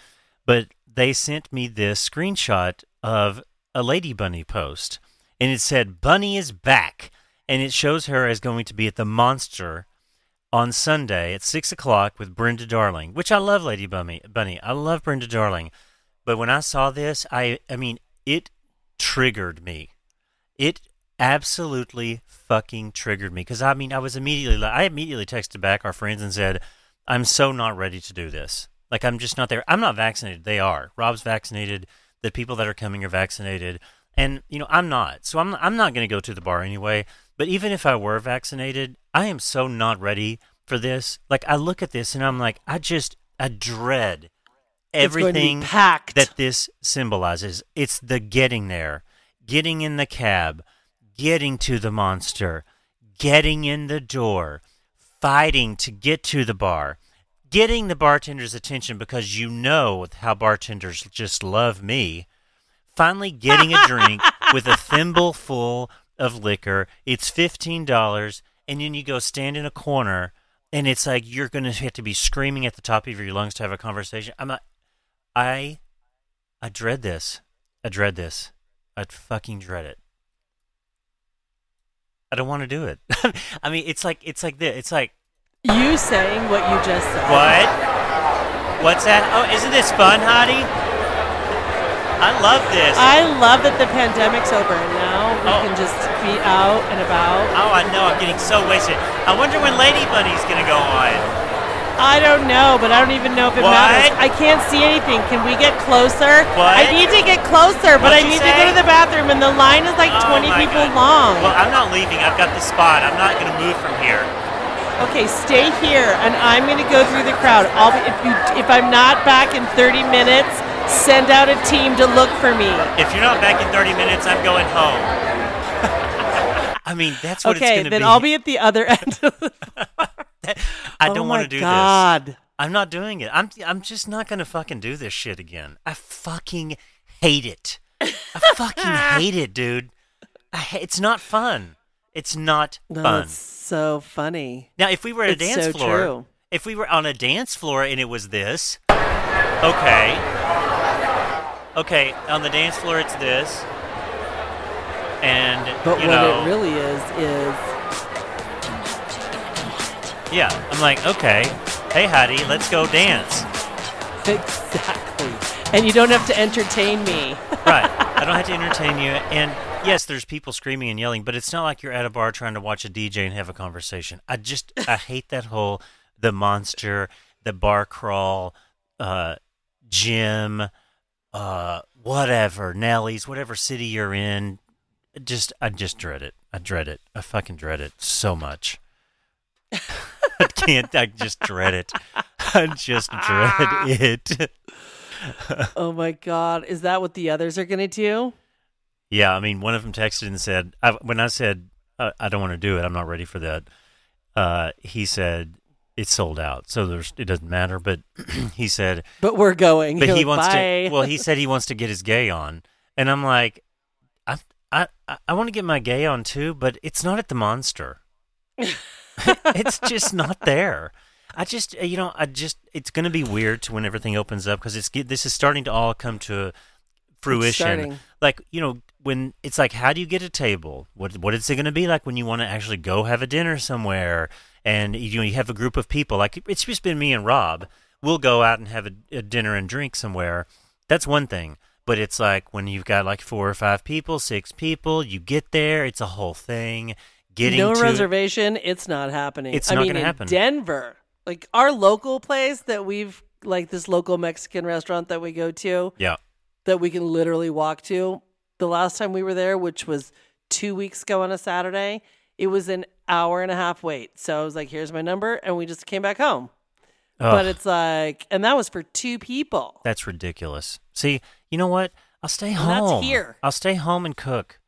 but they sent me this screenshot of a Lady Bunny post, and it said Bunny is back, and it shows her as going to be at the Monster on Sunday at six o'clock with Brenda Darling, which I love, Lady Bunny. Bunny, I love Brenda Darling, but when I saw this, I I mean it triggered me. It absolutely fucking triggered me because I mean I was immediately like I immediately texted back our friends and said I'm so not ready to do this. Like I'm just not there. I'm not vaccinated. They are. Rob's vaccinated. The people that are coming are vaccinated, and you know I'm not. So I'm I'm not going to go to the bar anyway. But even if I were vaccinated, I am so not ready for this. Like I look at this and I'm like I just I dread It's going to be everything packed. that this symbolizes. It's the getting there, getting in the cab, getting to the monster, getting in the door, fighting to get to the bar, getting the bartender's attention because you know how bartenders just love me. Finally, getting a drink with a thimble full of liquor. It's $15, and then you go stand in a corner and it's like you're going to have to be screaming at the top of your lungs to have a conversation. I'm not. I, I dread this. I dread this. I fucking dread it. I don't want to do it. I mean, it's like it's like this. It's like You saying what you just said. what? What's that? Oh, isn't this fun, Hottie? I love this. I love that the pandemic's over and now we Oh. can just be out and about. oh, I know. I'm getting so wasted. I wonder when Lady Bunny's gonna go on. I don't know, but I don't even know if it What? matters. I can't see anything. Can we get closer? What? I need to get closer, but What'd I need to go to the bathroom, and the line is like Oh 20 people God. long. Well, I'm not leaving. I've got the spot. I'm not gonna move from here. Okay, stay here, and I'm going to go through the crowd. I'll be, if you if I'm not back in 30 minutes, send out a team to look for me. If you're not back in 30 minutes, I'm going home. I mean, that's what it's okay, going to be. Okay, then. I'll be at the other end. Of the, I oh don't my want to do God. this. I'm not doing it. I'm I'm just not going to fucking do this shit again. I fucking hate it. I fucking hate it, dude. Ha- it's not fun. It's not No, fun. that's so funny. Now, if we were at a dance so floor, true. if we were on a dance floor and it was this, okay, okay, on the dance floor it's this, and But what know, it really is is yeah, I'm like, okay, hey, Hattie, let's go dance. exactly. And you don't have to entertain me. right, I don't have to entertain you, and yes, there's people screaming and yelling, but it's not like you're at a bar trying to watch a DJ and have a conversation. I just, I hate that whole the monster, the bar crawl, uh, gym, uh, whatever, Nellie's, whatever city you're in. Just, I just dread it. I dread it. I fucking dread it so much. I can't. I just dread it. I just dread it. oh my god, is that what the others are going to do? Yeah, I mean, one of them texted and said, I, when I said uh, I don't want to do it, I'm not ready for that. Uh, he said it's sold out, so there's it doesn't matter. But he said, But we're going. but You're he like, wants "Bye." to. Well, he said he wants to get his gay on, and I'm like, I I I- I want to get my gay on too, but it's not at the monster. it's just not there. I just, uh, you know, I just, it's going to be weird to when everything opens up because it's this is starting to all come to fruition. Like, you know, when it's like, how do you get a table? What what is it going to be like when you want to actually go have a dinner somewhere? And you know, you have a group of people. Like it's just been me and Rob. We'll go out and have a, a dinner and drink somewhere. That's one thing. But it's like when you've got like four or five people, six people, you get there, it's a whole thing. Getting no to reservation, it's not happening. It's I not mean, in happen. Denver, like our local place that we've like this local Mexican restaurant that we go to Yeah. that we can literally walk to. The last time we were there, which was two weeks ago on a Saturday, it was an hour and a half wait. So I was like, "Here's my number," and we just came back home. But it's like, and that was for two people. That's ridiculous. See, you know what? I'll stay And that's home. here. I'll stay home and cook.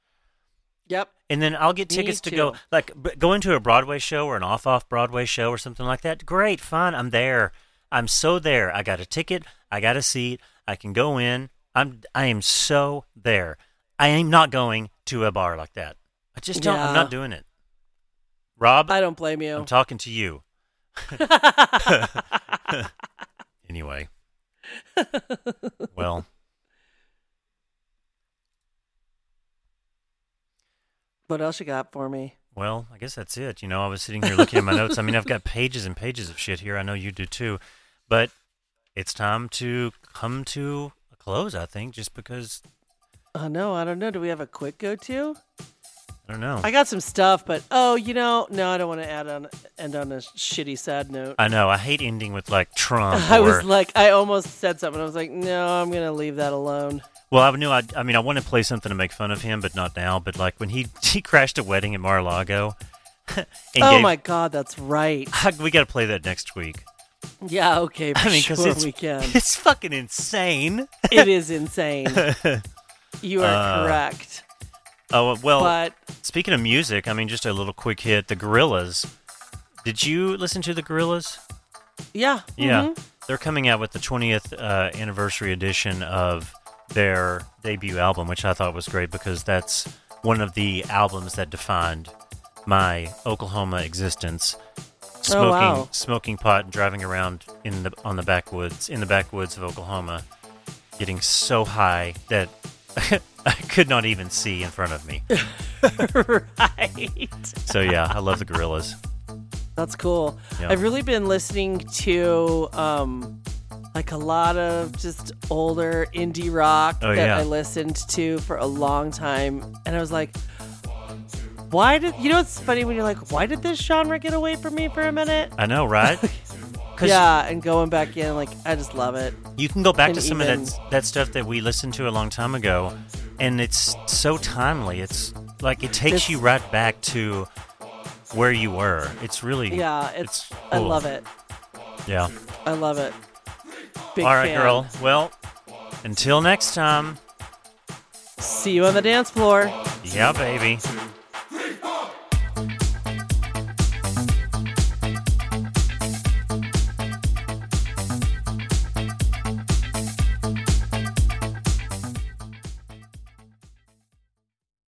And then I'll get tickets to go, like, b- go into a Broadway show or an off off Broadway show or something like that. Great, fine. I'm there. I'm so there. I got a ticket. I got a seat. I can go in. I'm. I am so there. I am not going to a bar like that. I just don't. I'm not doing it. Rob, I don't blame you. I'm talking to you. anyway. well, what else you got for me? well, I guess that's it. You know, I was sitting here looking at my notes. I mean, I've got pages and pages of shit here. I know you do too. But it's time to come to a close, I think, just because Oh no, I don't know. Do we have a quick go to? I don't know. I got some stuff, but oh, you know, no, I don't want to add on end on a shitty sad note. I know. I hate ending with like Trump. I or, was like, I almost said something. I was like, no, I'm gonna leave that alone. Well, I knew. I, I mean, I want to play something to make fun of him, but not now. But like when he he crashed a wedding at Mar-a-Lago. oh gave- my god, that's right. We got to play that next week. Yeah, okay, I mean, because sure it's we can. it's fucking insane. it is insane. You are Uh, correct. Oh well. But speaking of music, I mean, just a little quick hit. The Gorillaz. Did you listen to the Gorillaz? yeah, Yeah, mhm. they're coming out with the 20th uh, anniversary edition of their debut album, which I thought was great because that's one of the albums that defined my Oklahoma existence. smoking wow. smoking pot and driving around in the on the backwoods in the backwoods of Oklahoma, getting so high that I could not even see in front of me. right. So yeah, I love the Gorillaz. That's cool. Yeah. I've really been listening to um like a lot of just older indie rock Oh, that yeah. I listened to for a long time and I was like why did you know it's funny when you're like why did this genre get away from me for a minute? I know, right? Yeah, and going back in like I just love it. You can go back And to some even- of that that stuff that we listened to a long time ago, and it's so timely. It's like it takes It's- you right back to where you were. It's really Yeah, it's, I cool. love it. Yeah. I love it. Big All right, fan. girl. Well, until next time. See you on the dance floor. Yeah, baby.